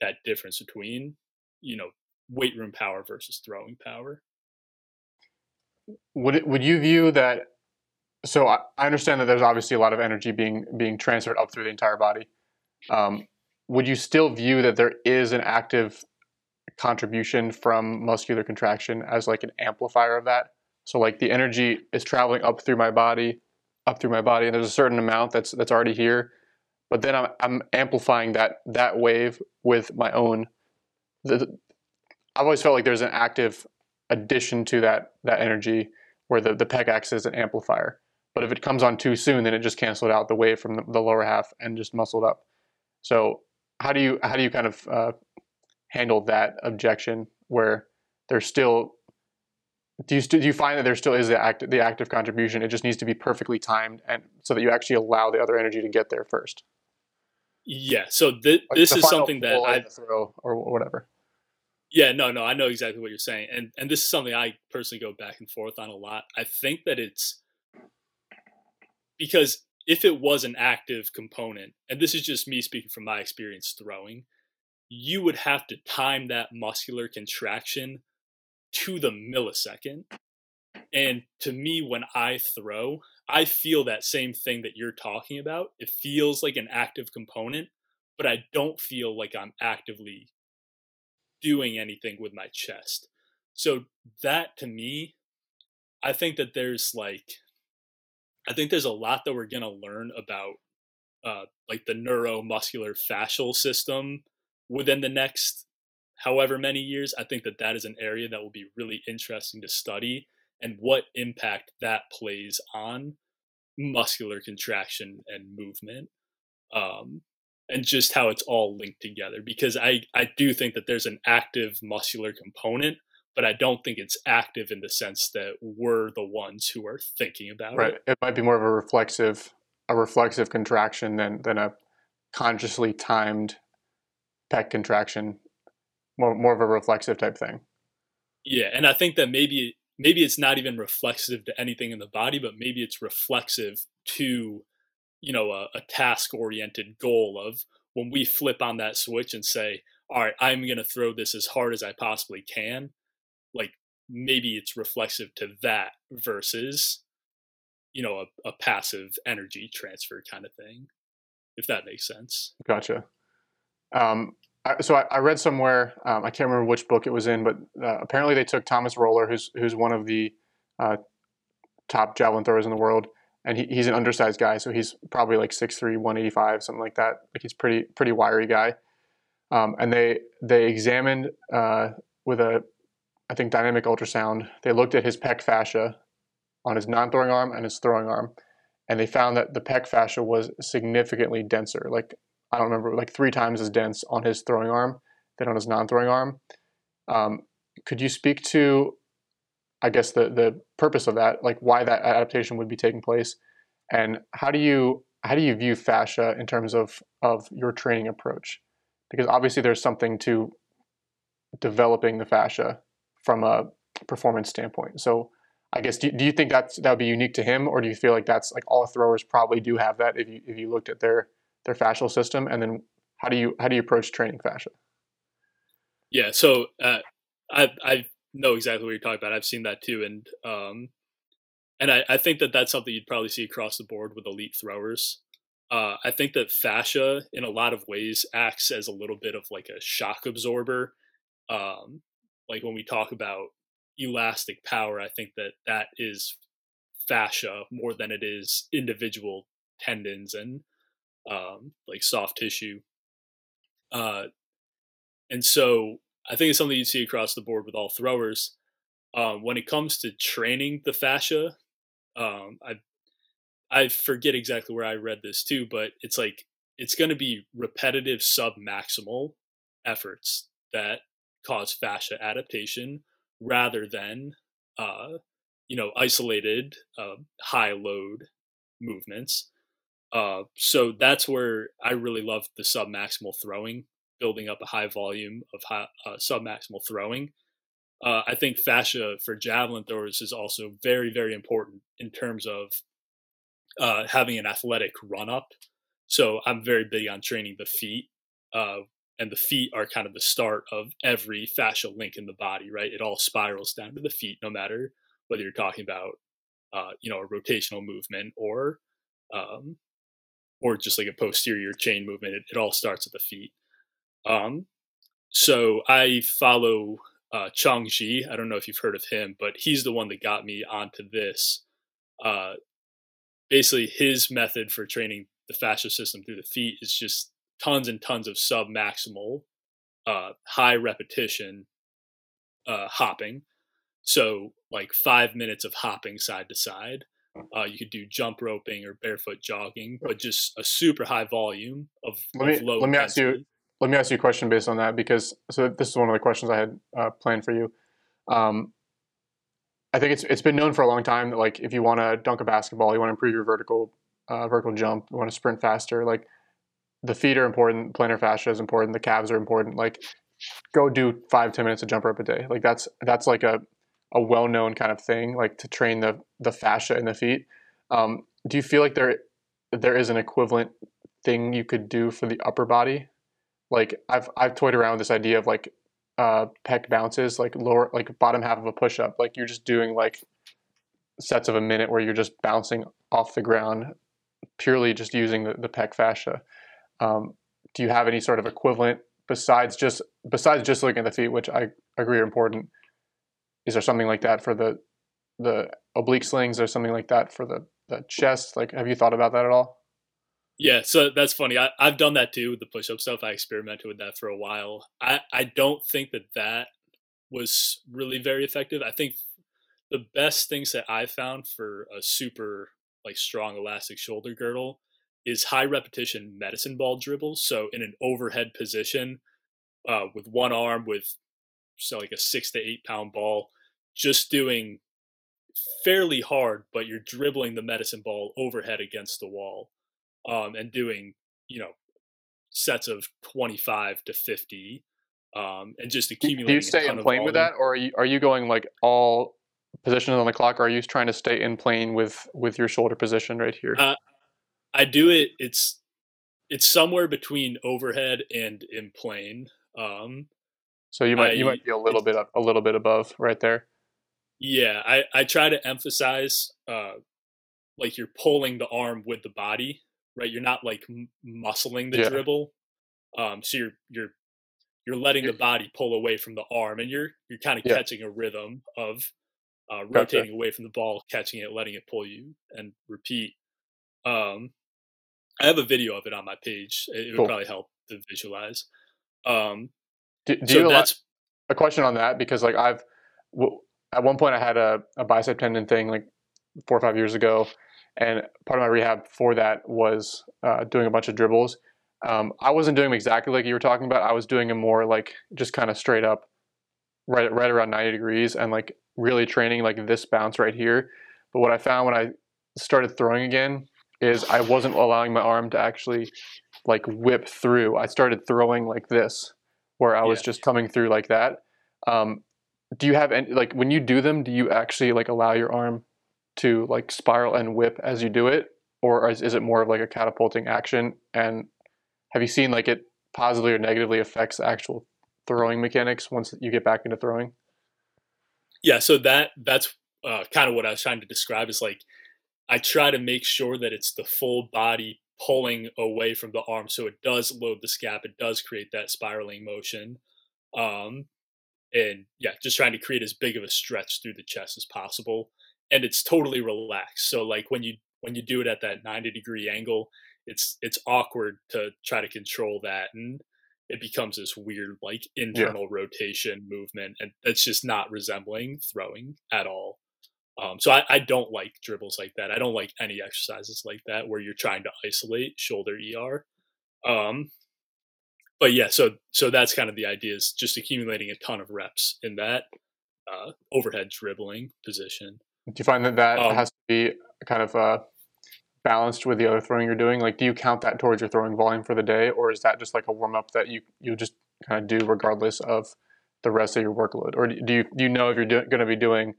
Speaker 2: that difference between, you know, weight room power versus throwing power.
Speaker 1: Would it, would you view that so I, I understand that there's obviously a lot of energy being being transferred up through the entire body. Um, would you still view that there is an active contribution from muscular contraction as like an amplifier of that. So like the energy is traveling up through my body, up through my body, and there's a certain amount that's that's already here, but then I'm I'm amplifying that that wave with my own. The, I've always felt like there's an active addition to that that energy where the the pec acts as an amplifier. But if it comes on too soon, then it just canceled out the wave from the, the lower half and just muscled up. So how do you how do you kind of uh, handle that objection where there's still do you do you find that there still is the active the active contribution? It just needs to be perfectly timed and so that you actually allow the other energy to get there first.
Speaker 2: Yeah. So th- like this is something that I
Speaker 1: throw or whatever.
Speaker 2: Yeah, no, no, I know exactly what you're saying, and and this is something I personally go back and forth on a lot. I think that it's because if it was an active component, and this is just me speaking from my experience throwing, you would have to time that muscular contraction to the millisecond. And to me, when I throw, I feel that same thing that you're talking about. It feels like an active component, but I don't feel like I'm actively doing anything with my chest. So that to me, I think that there's like, I think there's a lot that we're gonna learn about, uh, like the neuromuscular fascial system within the next however many years. I think that that is an area that will be really interesting to study and what impact that plays on muscular contraction and movement. Um, and just how it's all linked together because I, I do think that there's an active muscular component but i don't think it's active in the sense that we're the ones who are thinking about
Speaker 1: right.
Speaker 2: it
Speaker 1: it might be more of a reflexive a reflexive contraction than than a consciously timed pec contraction more more of a reflexive type thing
Speaker 2: yeah and i think that maybe maybe it's not even reflexive to anything in the body but maybe it's reflexive to you know a, a task oriented goal of when we flip on that switch and say all right i'm going to throw this as hard as i possibly can like maybe it's reflexive to that versus you know a, a passive energy transfer kind of thing if that makes sense.
Speaker 1: Gotcha. Um, So I, I, read somewhere um, i can't remember which book it was in but uh, apparently they took Thomas Röhler who's who's one of the uh, top javelin throwers in the world and he, he's an undersized guy, so he's probably like 6'3", 185, something like that. Like he's pretty pretty wiry guy. Um, and they they examined uh, with a I think dynamic ultrasound. They looked at his pec fascia on his non-throwing arm and his throwing arm, and they found that the pec fascia was significantly denser. Like I don't remember, like three times as dense on his throwing arm than on his non-throwing arm. Um, could you speak to I guess the the purpose of that, like why that adaptation would be taking place, and how do you how do you view fascia in terms of of your training approach? Because obviously there's something to developing the fascia from a performance standpoint. So I guess do, do you think that's that would be unique to him, or do you feel like that's like all throwers probably do have that if you if you looked at their their fascial system, and then how do you how do you approach training fascia?
Speaker 2: Yeah, so uh, I I know exactly what you're talking about. I've seen that too, and um, and I, I think that that's something you'd probably see across the board with elite throwers. Uh, I think that fascia, in a lot of ways, acts as a little bit of like a shock absorber. Um, like when we talk about elastic power, I think that that is fascia more than it is individual tendons and um, like soft tissue. Uh, and so I think it's something you see across the board with all throwers. Um, when it comes to training the fascia, um, I I forget exactly where I read this too, but it's like it's going to be repetitive submaximal efforts that cause fascia adaptation rather than uh, you know isolated uh, high load movements. Uh, so that's where I really love the submaximal throwing building up a high volume of high, uh, submaximal throwing. Uh, I think fascia for javelin throwers is also very, very important in terms of uh, having an athletic run up. So I'm very big on training the feet, uh, and the feet are kind of the start of every fascial link in the body, right? It all spirals down to the feet, no matter whether you're talking about, uh, you know, a rotational movement or, um, or just like a posterior chain movement. It, it all starts at the feet. Um, so I follow uh, Chong Xie. I don't know if you've heard of him, but he's the one that got me onto this. Uh, basically, his method for training the fascia system through the feet is just tons and tons of submaximal, uh, high repetition uh, hopping. So, like five minutes of hopping side to side Uh, you could do jump roping or barefoot jogging, but just a super high volume of,
Speaker 1: let me,
Speaker 2: of low
Speaker 1: Let me ask you. Let me ask you a question based on that because so this is one of the questions I had uh, planned for you. Um, I think it's it's been known for a long time that like if you want to dunk a basketball, you want to improve your vertical uh, vertical jump, you want to sprint faster, like the feet are important, plantar fascia is important, the calves are important. Like go do five ten minutes of jump rope a day. Like that's that's like a a well known kind of thing, like to train the the fascia in the feet. Um, do you feel like there there is an equivalent thing you could do for the upper body? Like I've I've toyed around with this idea of like uh, pec bounces, like lower like bottom half of a push up. Like you're just doing like sets of a minute where you're just bouncing off the ground, purely just using the, the pec fascia. Um, do you have any sort of equivalent besides just besides just looking at the feet, which I agree are important? Is there something like that for the the oblique slings or something like that for the, the chest? Like, have you thought about that at all?
Speaker 2: Yeah, so that's funny. I, I've done that too with the push up stuff. I experimented with that for a while. I, I don't think that that was really very effective. I think the best things that I found for a super like strong elastic shoulder girdle is high repetition medicine ball dribbles. So in an overhead position, uh, with one arm with so like a six to eight pound ball, just doing fairly hard, but you're dribbling the medicine ball overhead against the wall, um, and doing you know sets of twenty five to fifty, um, and just accumulating.
Speaker 1: Do you stay in plane with that, or are you are you going like all positions on the clock? Or are you trying to stay in plane with with your shoulder position right here?
Speaker 2: Uh, I do it. It's it's somewhere between overhead and in plane. Um,
Speaker 1: so you might I, you might be a little bit up, a little bit above right there.
Speaker 2: Yeah, I I try to emphasize uh, like you're pulling the arm with the body, right? You're not like m- muscling the yeah. dribble. Um, so you're you're you're letting the body pull away from the arm, and you're you're kind of yeah. catching a rhythm of uh, rotating gotcha. away from the ball, catching it, letting it pull you, and repeat. Um, I have a video of it on my page. It, cool. would probably help to visualize. Um,
Speaker 1: do, do so you that's a question on that because like I've at one point I had a, a bicep tendon thing like four or five years ago, and part of my rehab for that was uh, doing a bunch of dribbles. Um, I wasn't doing them exactly like you were talking about. I was doing them more like just kind of straight up, right right around 90 degrees, and like really training like this bounce right here. But what I found when I started throwing again is I wasn't allowing my arm to actually like whip through. I started throwing like this, where I was yeah. just coming through like that. Um, do you have any like when you do them? Do you actually like allow your arm to like spiral and whip as you do it, or is, is it more of like a catapulting action? And have you seen like it positively or negatively affects actual throwing mechanics once you get back into throwing?
Speaker 2: Yeah, so that that's uh, kind of what I was trying to describe. Is like I try to make sure that it's the full body pulling away from the arm so it does load the scap it does create that spiraling motion um, and yeah just trying to create as big of a stretch through the chest as possible and it's totally relaxed so like when you when you do it at that 90 degree angle it's it's awkward to try to control that and it becomes this weird like internal yeah. rotation movement and that's just not resembling throwing at all um, so I, I, don't like dribbles like that. I don't like any exercises like that where you're trying to isolate shoulder ER. Um, but yeah, so so that's kind of the idea is just accumulating a ton of reps in that uh, overhead dribbling position.
Speaker 1: Do you find that that um, has to be kind of uh, balanced with the other throwing you're doing? Like, do you count that towards your throwing volume for the day, or is that just like a warm up that you you just kind of do regardless of the rest of your workload? Or do you do you know if you're going to be doing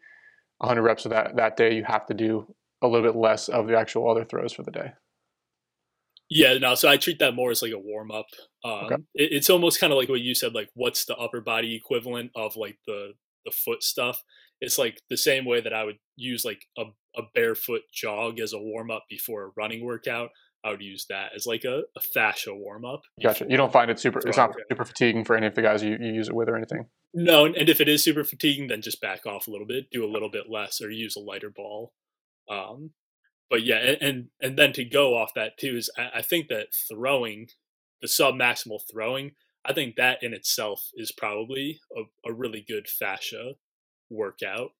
Speaker 1: 100 reps of that that day, you have to do a little bit less of the actual other throws for the day.
Speaker 2: Yeah, no. So I treat that more as like a warm up. Um, okay. it, it's almost kind of like what you said. Like, what's the upper body equivalent of like the the foot stuff? It's like the same way that I would use like a, a barefoot jog as a warm up before a running workout. I would use that as like a, a fascia warm up.
Speaker 1: Gotcha. You don't find it super. It's not super fatiguing for any of the guys you, you use it with or anything.
Speaker 2: No, and if it is super fatiguing, then just back off a little bit, do a little bit less, or use a lighter ball. Um, but yeah, and, and, then to go off that too is I, I think that throwing the sub maximal throwing, I think that in itself is probably a, a really good fascia workout.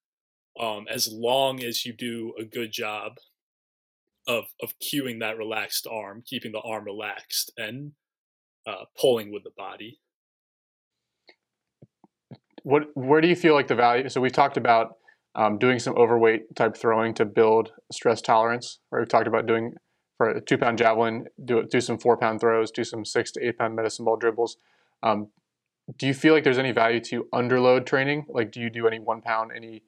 Speaker 2: um, as long as you do a good job of of cueing that relaxed arm, keeping the arm relaxed, and uh, pulling with the body.
Speaker 1: What where do you feel like the value? So we've talked about um, doing some overweight type throwing to build stress tolerance. Right, we've talked about doing for a two pound javelin, do do some four pound throws, do some six to eight pound medicine ball dribbles. Um, do you feel like there's any value to underload training? Like, do you do any one pound, any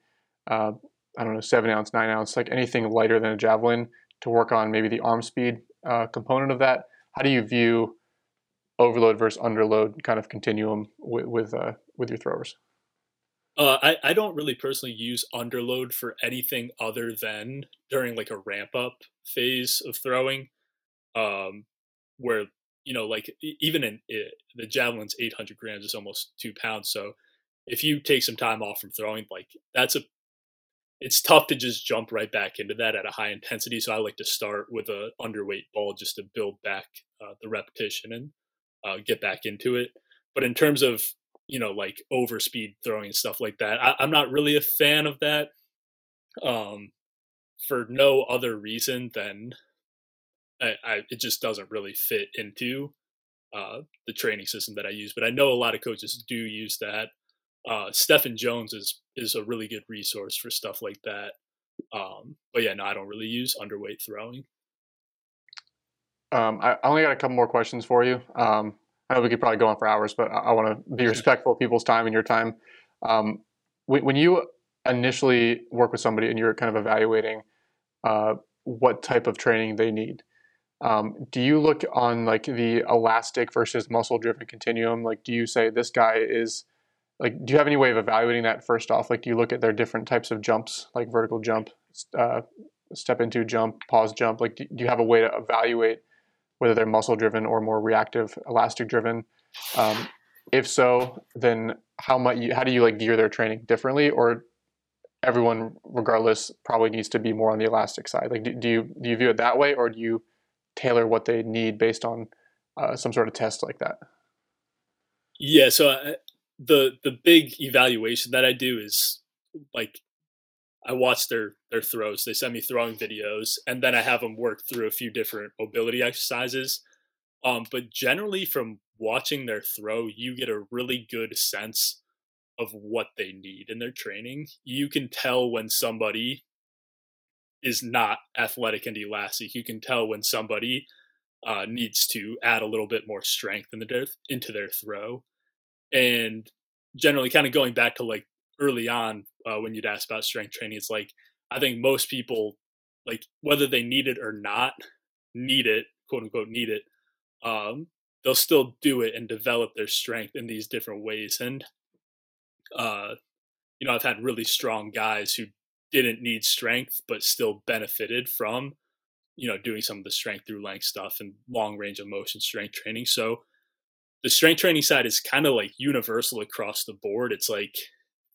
Speaker 1: uh, I don't know, seven ounce, nine ounce, like anything lighter than a javelin to work on maybe the arm speed uh, component of that? How do you view overload versus underload kind of continuum with with, uh, with your throwers?
Speaker 2: Uh, I, I don't really personally use underload for anything other than during like a ramp up phase of throwing, um, where you know like even in it, the javelin's 800 grams is almost two pounds. So if you take some time off from throwing, like that's a it's tough to just jump right back into that at a high intensity. So I like to start with a underweight ball just to build back uh, the repetition and uh, get back into it. But in terms of you know like over speed throwing and stuff like that, I, am not really a fan of that. Um, for no other reason than I, I, it just doesn't really fit into uh, the training system that I use. But I know a lot of coaches do use that uh, Stephen Jones is is a really good resource for stuff like that. Um, but yeah, no, I don't really use underweight throwing.
Speaker 1: Um, I only got a couple more questions for you. Um, I know we could probably go on for hours, but I, I want to be respectful of people's time and your time. Um, when, when, you initially work with somebody and you're kind of evaluating uh, what type of training they need, um, do you look on like the elastic versus muscle driven continuum? Like, do you say this guy is like do you have any way of evaluating that first off like do you look at their different types of jumps like vertical jump uh, step into jump pause jump like do, you have a way to evaluate whether they're muscle driven or more reactive elastic driven um, if so then how much how do you like gear their training differently or everyone regardless probably needs to be more on the elastic side? Like do, do you do you view it that way or do you tailor what they need based on uh, some sort of test like that?
Speaker 2: Yeah so uh, the the big evaluation that I do is like I watch their their throws. They send me throwing videos, and then I have them work through a few different mobility exercises. Um, but generally, from watching their throw, you get a really good sense of what they need in their training. You can tell when somebody is not athletic and elastic. You can tell when somebody uh, needs to add a little bit more strength in the into their throw and generally kind of going back to like early on uh, when you'd ask about strength training it's like i think most people like whether they need it or not need it quote unquote need it um, they'll still do it and develop their strength in these different ways and uh, you know i've had really strong guys who didn't need strength but still benefited from you know doing some of the strength through length stuff and long range of motion strength training so the strength training side is kind of like universal across the board. It's like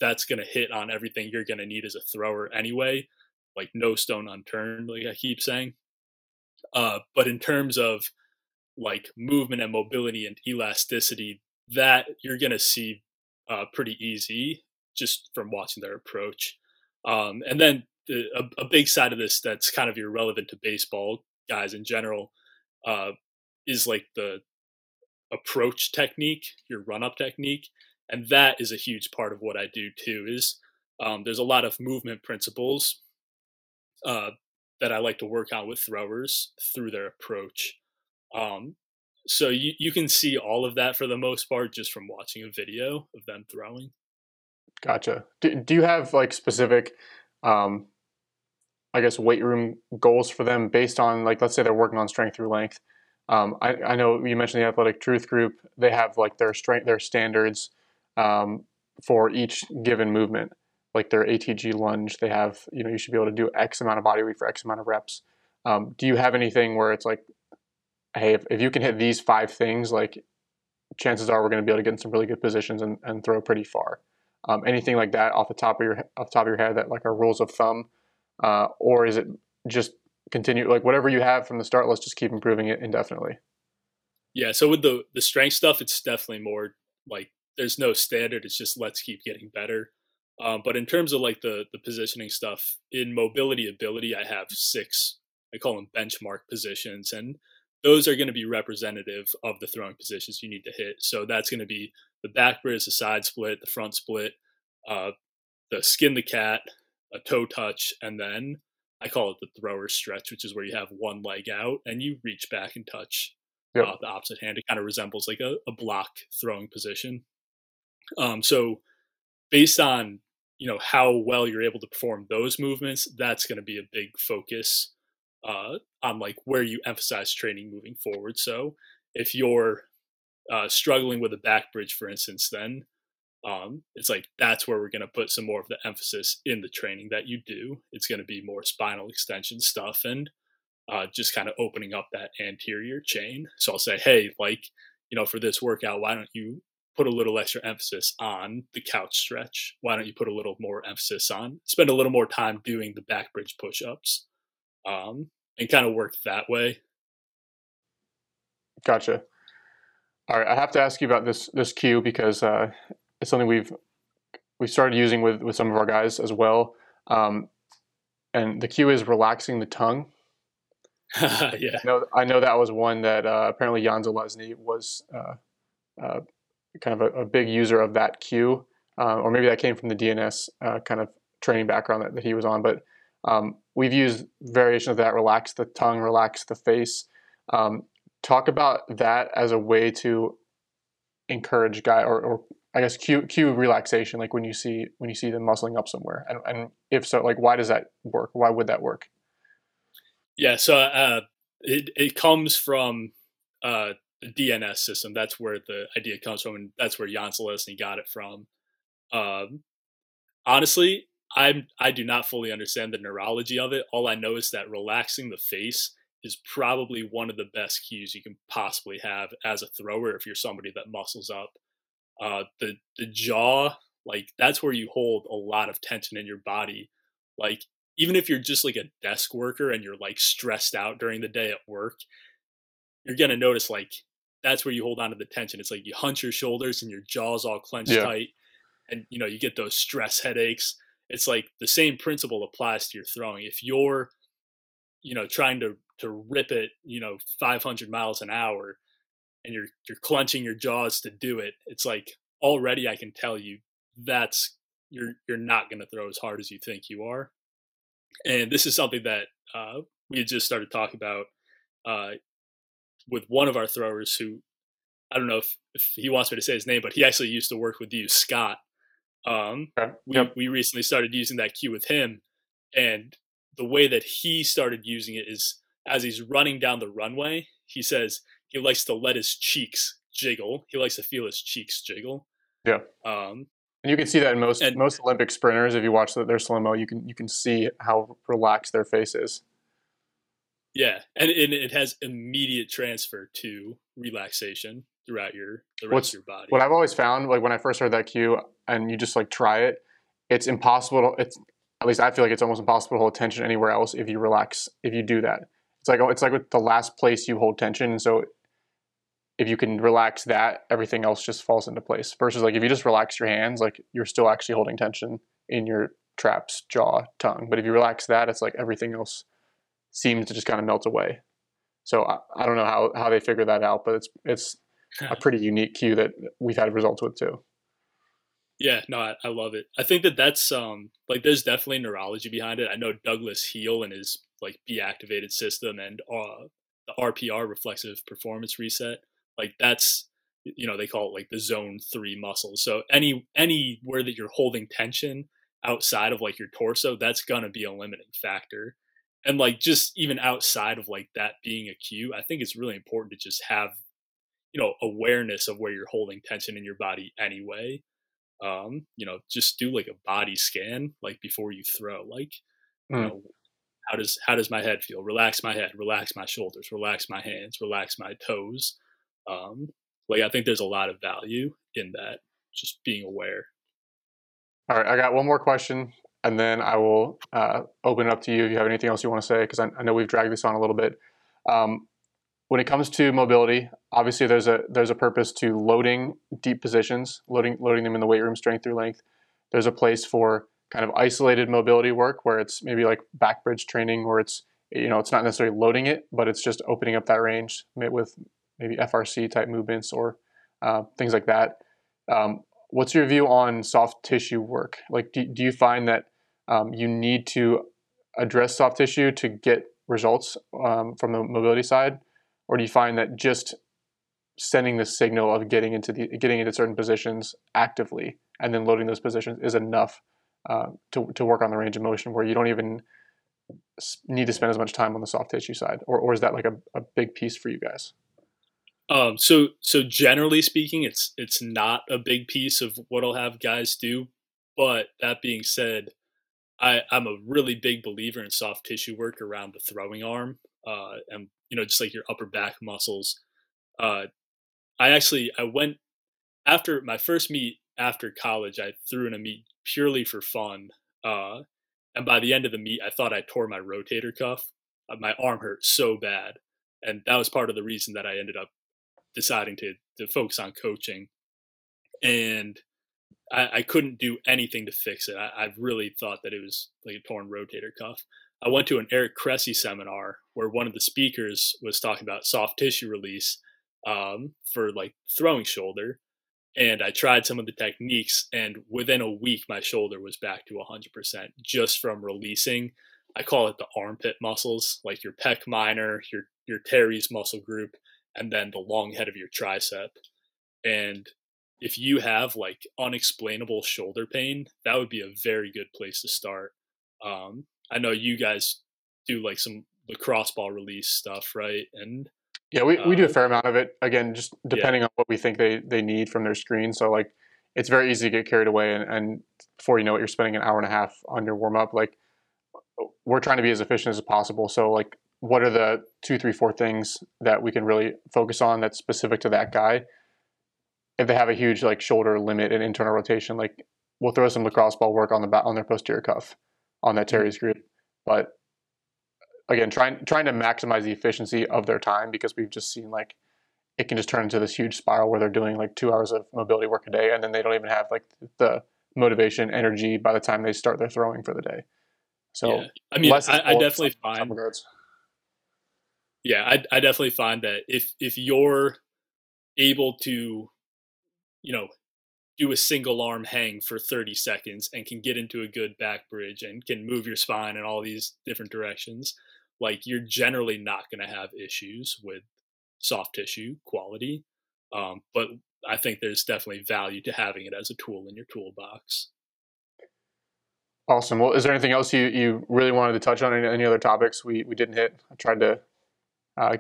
Speaker 2: that's going to hit on everything you're going to need as a thrower anyway, like no stone unturned, like I keep saying. Uh, but in terms of like movement and mobility and elasticity, that you're going to see uh, pretty easy just from watching their approach. Um, and then the, a, a, big side of this that's kind of irrelevant to baseball guys in general uh, is like the approach technique, your run up technique, and that is a huge part of what I do too. Is um, there's a lot of movement principles uh, that I like to work on with throwers through their approach. Um, so you you can see all of that for the most part just from watching a video of them throwing.
Speaker 1: Gotcha. Do, do you have like specific, um, I guess, weight room goals for them based on like let's say they're working on strength through length? Um, I, I, know you mentioned the Athletic Truth Group. They have like their strength, their standards um, for each given movement, like their ATG lunge. They have, you know, you should be able to do X amount of body weight for X amount of reps. Um, do you have anything where it's like, hey, if, if you can hit these five things, like chances are we're going to be able to get in some really good positions and, and throw pretty far. Um, anything like that off the top of your off top of your head that like are rules of thumb, uh, or is it just continue like whatever you have from the start let's just keep improving it indefinitely
Speaker 2: yeah so with the the strength stuff it's definitely more like there's no standard it's just let's keep getting better Um, but in terms of like the the positioning stuff in mobility ability, I have six. I call them benchmark positions, and those are going to be representative of the throwing positions you need to hit. So that's going to be the back bridge, the side split, the front split, uh, the skin the cat, a toe touch, and then I call it the thrower stretch, which is where you have one leg out and you reach back and touch yep. uh, the opposite hand. It kind of resembles like a, a block throwing position. Um, so based on you know how well you're able to perform those movements, that's going to be a big focus uh, on like where you emphasize training moving forward. So if you're uh, struggling with a back bridge, for instance, then um, it's like that's where we're going to put some more of the emphasis in the training that you do. It's going to be more spinal extension stuff and uh, just kind of opening up that anterior chain. So I'll say, hey, like, you know, for this workout, why don't you put a little extra emphasis on the couch stretch? Why don't you put a little more emphasis on spend a little more time doing the back bridge push ups um, and kind of work that way?
Speaker 1: Gotcha. All right, I have to ask you about this this cue because uh, it's something we've we started using with with some of our guys as well. Um, and the cue is relaxing the tongue.
Speaker 2: yeah.
Speaker 1: I know, I know that was one that uh, apparently Jan Železný was uh, uh, kind of a, a, big user of that cue, uh, or maybe that came from the DNS uh, kind of training background that, that he was on. But um, we've used variations of that: relax the tongue, relax the face. Um, talk about that as a way to encourage guy or, or I guess cue cue relaxation, like when you see when you see them muscling up somewhere, and, and if so, like why does that work? Why would that work?
Speaker 2: Yeah, so uh, it it comes from uh, DNS system. That's where the idea comes from, and that's where Jan Železný got it from. Um, honestly, I I do not fully understand the neurology of it. All I know is that relaxing the face is probably one of the best cues you can possibly have as a thrower if you're somebody that muscles up uh, the the jaw like that's where you hold a lot of tension in your body like even if you're just like a desk worker and you're like stressed out during the day at work you're gonna notice like that's where you hold on to the tension it's like you hunch your shoulders and your jaw's all clenched yeah. tight and you know you get those stress headaches it's like the same principle applies to your throwing if you're you know trying to to rip it you know 500 miles an hour and you're you're clenching your jaws to do it, it's like already I can tell you that's you're you're not going to throw as hard as you think you are. And this is something that uh, we had just started talking about uh, with one of our throwers who I don't know if, if he wants me to say his name, but he actually used to work with you, Scott. Um, okay. we, yep. we recently started using that cue with him, and the way that he started using it is as he's running down the runway, he says, he likes to let his cheeks jiggle. He likes to feel his cheeks jiggle.
Speaker 1: Yeah. Um, and you can see that in most and, most Olympic sprinters. If you watch their slow mo, you can you can see how relaxed their face is.
Speaker 2: Yeah, and, and it has immediate transfer to relaxation throughout your the rest What's, of your body.
Speaker 1: What I've always found, like when I first heard that cue, and you just like try it, it's impossible. To, it's at least I feel like it's almost impossible to hold tension anywhere else if you relax. If you do that, it's like it's like with the last place you hold tension, and so if you can relax that, everything else just falls into place. Versus like if you just relax your hands, like you're still actually holding tension in your traps, jaw, tongue. But if you relax that, it's like everything else seems to just kind of melt away. So I, I don't know how, how they figure that out, but it's it's a pretty unique cue that we've had results with too.
Speaker 2: Yeah, no, I, I, love it. I think that that's um like there's definitely neurology behind it. I know Douglas Heel and his like Be Activated system and uh, the RPR reflexive performance reset like that's you know they call it like the zone three muscles. So any anywhere that you're holding tension outside of like your torso, that's gonna be a limiting factor. And like just even outside of like that being a cue, I think it's really important to just have you know awareness of where you're holding tension in your body anyway. Um, you know, just do like a body scan like before you throw. Like, mm. you know, how does how does my head feel? Relax my head, relax my shoulders, relax my hands, relax my toes um, like I think there's a lot of value in that, just being aware.
Speaker 1: All right, I got one more question, and then I will uh, open it up to you if you have anything else you want to say, because I, I, know we've dragged this on a little bit. Um, when it comes to mobility, obviously there's a there's a purpose to loading deep positions, loading loading them in the weight room, strength through length. there's a place for kind of isolated mobility work where it's maybe like back bridge training where it's you know it's not necessarily loading it, but it's just opening up that range with maybe FRC type movements or uh, things like that. Um, what's your view on soft tissue work? Like, do, do you find that um, you need to address soft tissue to get results um, from the mobility side, or do you find that just sending the signal of getting into the getting into certain positions actively and then loading those positions is enough uh, to to work on the range of motion where you don't even need to spend as much time on the soft tissue side, or or is that like a, a big piece for you guys?
Speaker 2: Um, so so generally speaking, it's it's not a big piece of what I'll have guys do. But that being said, I, I'm a really big believer in soft tissue work around the throwing arm, uh, and you know just like your upper back muscles. Uh, I actually I went after my first meet after college. I threw in a meet purely for fun, uh, and by the end of the meet, I thought I tore my rotator cuff. Uh, my arm hurt so bad, and that was part of the reason that I ended up deciding to to focus on coaching, and I, I couldn't do anything to fix it. I, I, really thought that it was like a torn rotator cuff. I went to an Eric Cressey seminar where one of the speakers was talking about soft tissue release um, for like throwing shoulder, and I tried some of the techniques, and within a week, my shoulder was back to 100% just from releasing. I call it the armpit muscles, like your pec minor, your your teres muscle group, and then the long head of your tricep. And if you have like unexplainable shoulder pain, that would be a very good place to start. Um, I know you guys do like some lacrosse ball release stuff, right? And
Speaker 1: yeah, we, we do a um, fair amount of it. Again, just depending yeah. on what we think they, they need from their screen. So like it's very easy to get carried away and, and before you know it, you're spending an hour and a half on your warm up. Like we're trying to be as efficient as possible. So like what are the two, three, four things that we can really focus on that's specific to that guy? If they have a huge like shoulder limit and internal rotation, like we'll throw some lacrosse ball work on the back on their posterior cuff on that mm-hmm. teres group. But again, trying trying to maximize the efficiency of their time because we've just seen like it can just turn into this huge spiral where they're doing like two hours of mobility work a day and then they don't even have like the motivation, energy by the time they start their throwing for the day. So
Speaker 2: yeah. I mean, I, I, definitely find yeah, I, I definitely find that if if you're able to, you know, do a single arm hang for 30 seconds and can get into a good back bridge and can move your spine in all these different directions, like you're generally not going to have issues with soft tissue quality. Um, but I think there's definitely value to having it as a tool in your toolbox.
Speaker 1: Awesome. Well, is there anything else you, you really wanted to touch on? Any, any other topics we, we didn't hit? I tried to uh,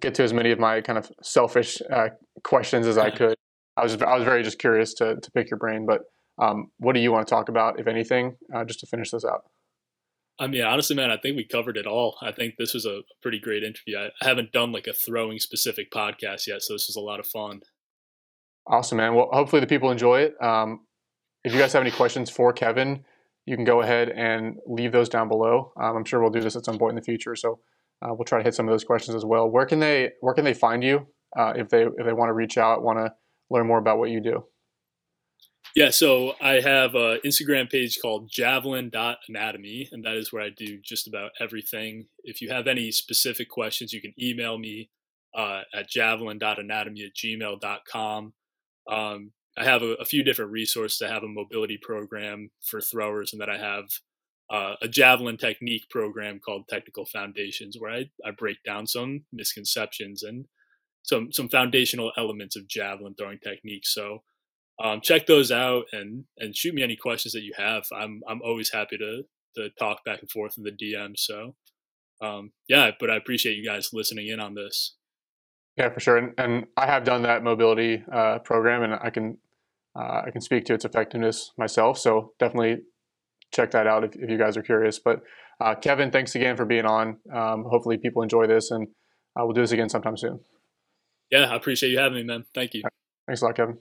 Speaker 1: get to as many of my kind of selfish uh, questions as I could. I was I was very just curious to to pick your brain, but um, what do you want to talk about, if anything, uh, just to finish this out?
Speaker 2: I mean, honestly, man, I think we covered it all. I think this was a pretty great interview. I, I haven't done like a throwing specific podcast yet, so this was a lot of fun.
Speaker 1: Awesome, man. Well, hopefully the people enjoy it. Um, if you guys have any questions for Kevin, you can go ahead and leave those down below. Um, I'm sure we'll do this at some point in the future. So uh, we'll try to hit some of those questions as well. Where can they Where can they find you uh, if they if they want to reach out, want to learn more about what you do?
Speaker 2: Yeah, so I have an Instagram page called javelin.anatomy, and that is where I do just about everything. If you have any specific questions, you can email me uh, at javelin.anatomy at gmail.com. Um, I have a, a, few different resources. I have a mobility program for throwers, and then I have uh, a javelin technique program called Technical Foundations, where I, I break down some misconceptions and some some foundational elements of javelin throwing technique. So um, check those out and and shoot me any questions that you have. I'm I'm always happy to to talk back and forth in the DM. So um, yeah, but I appreciate you guys listening in on this.
Speaker 1: Yeah, for sure. And, and I have done that mobility uh, program, and I can uh, I can speak to its effectiveness myself. So definitely check that out if, if you guys are curious. But uh, Kevin, thanks again for being on. Um, hopefully, people enjoy this, and we'll do this again sometime soon.
Speaker 2: Yeah, I appreciate you having me, man. Thank you.
Speaker 1: Thanks a lot, Kevin.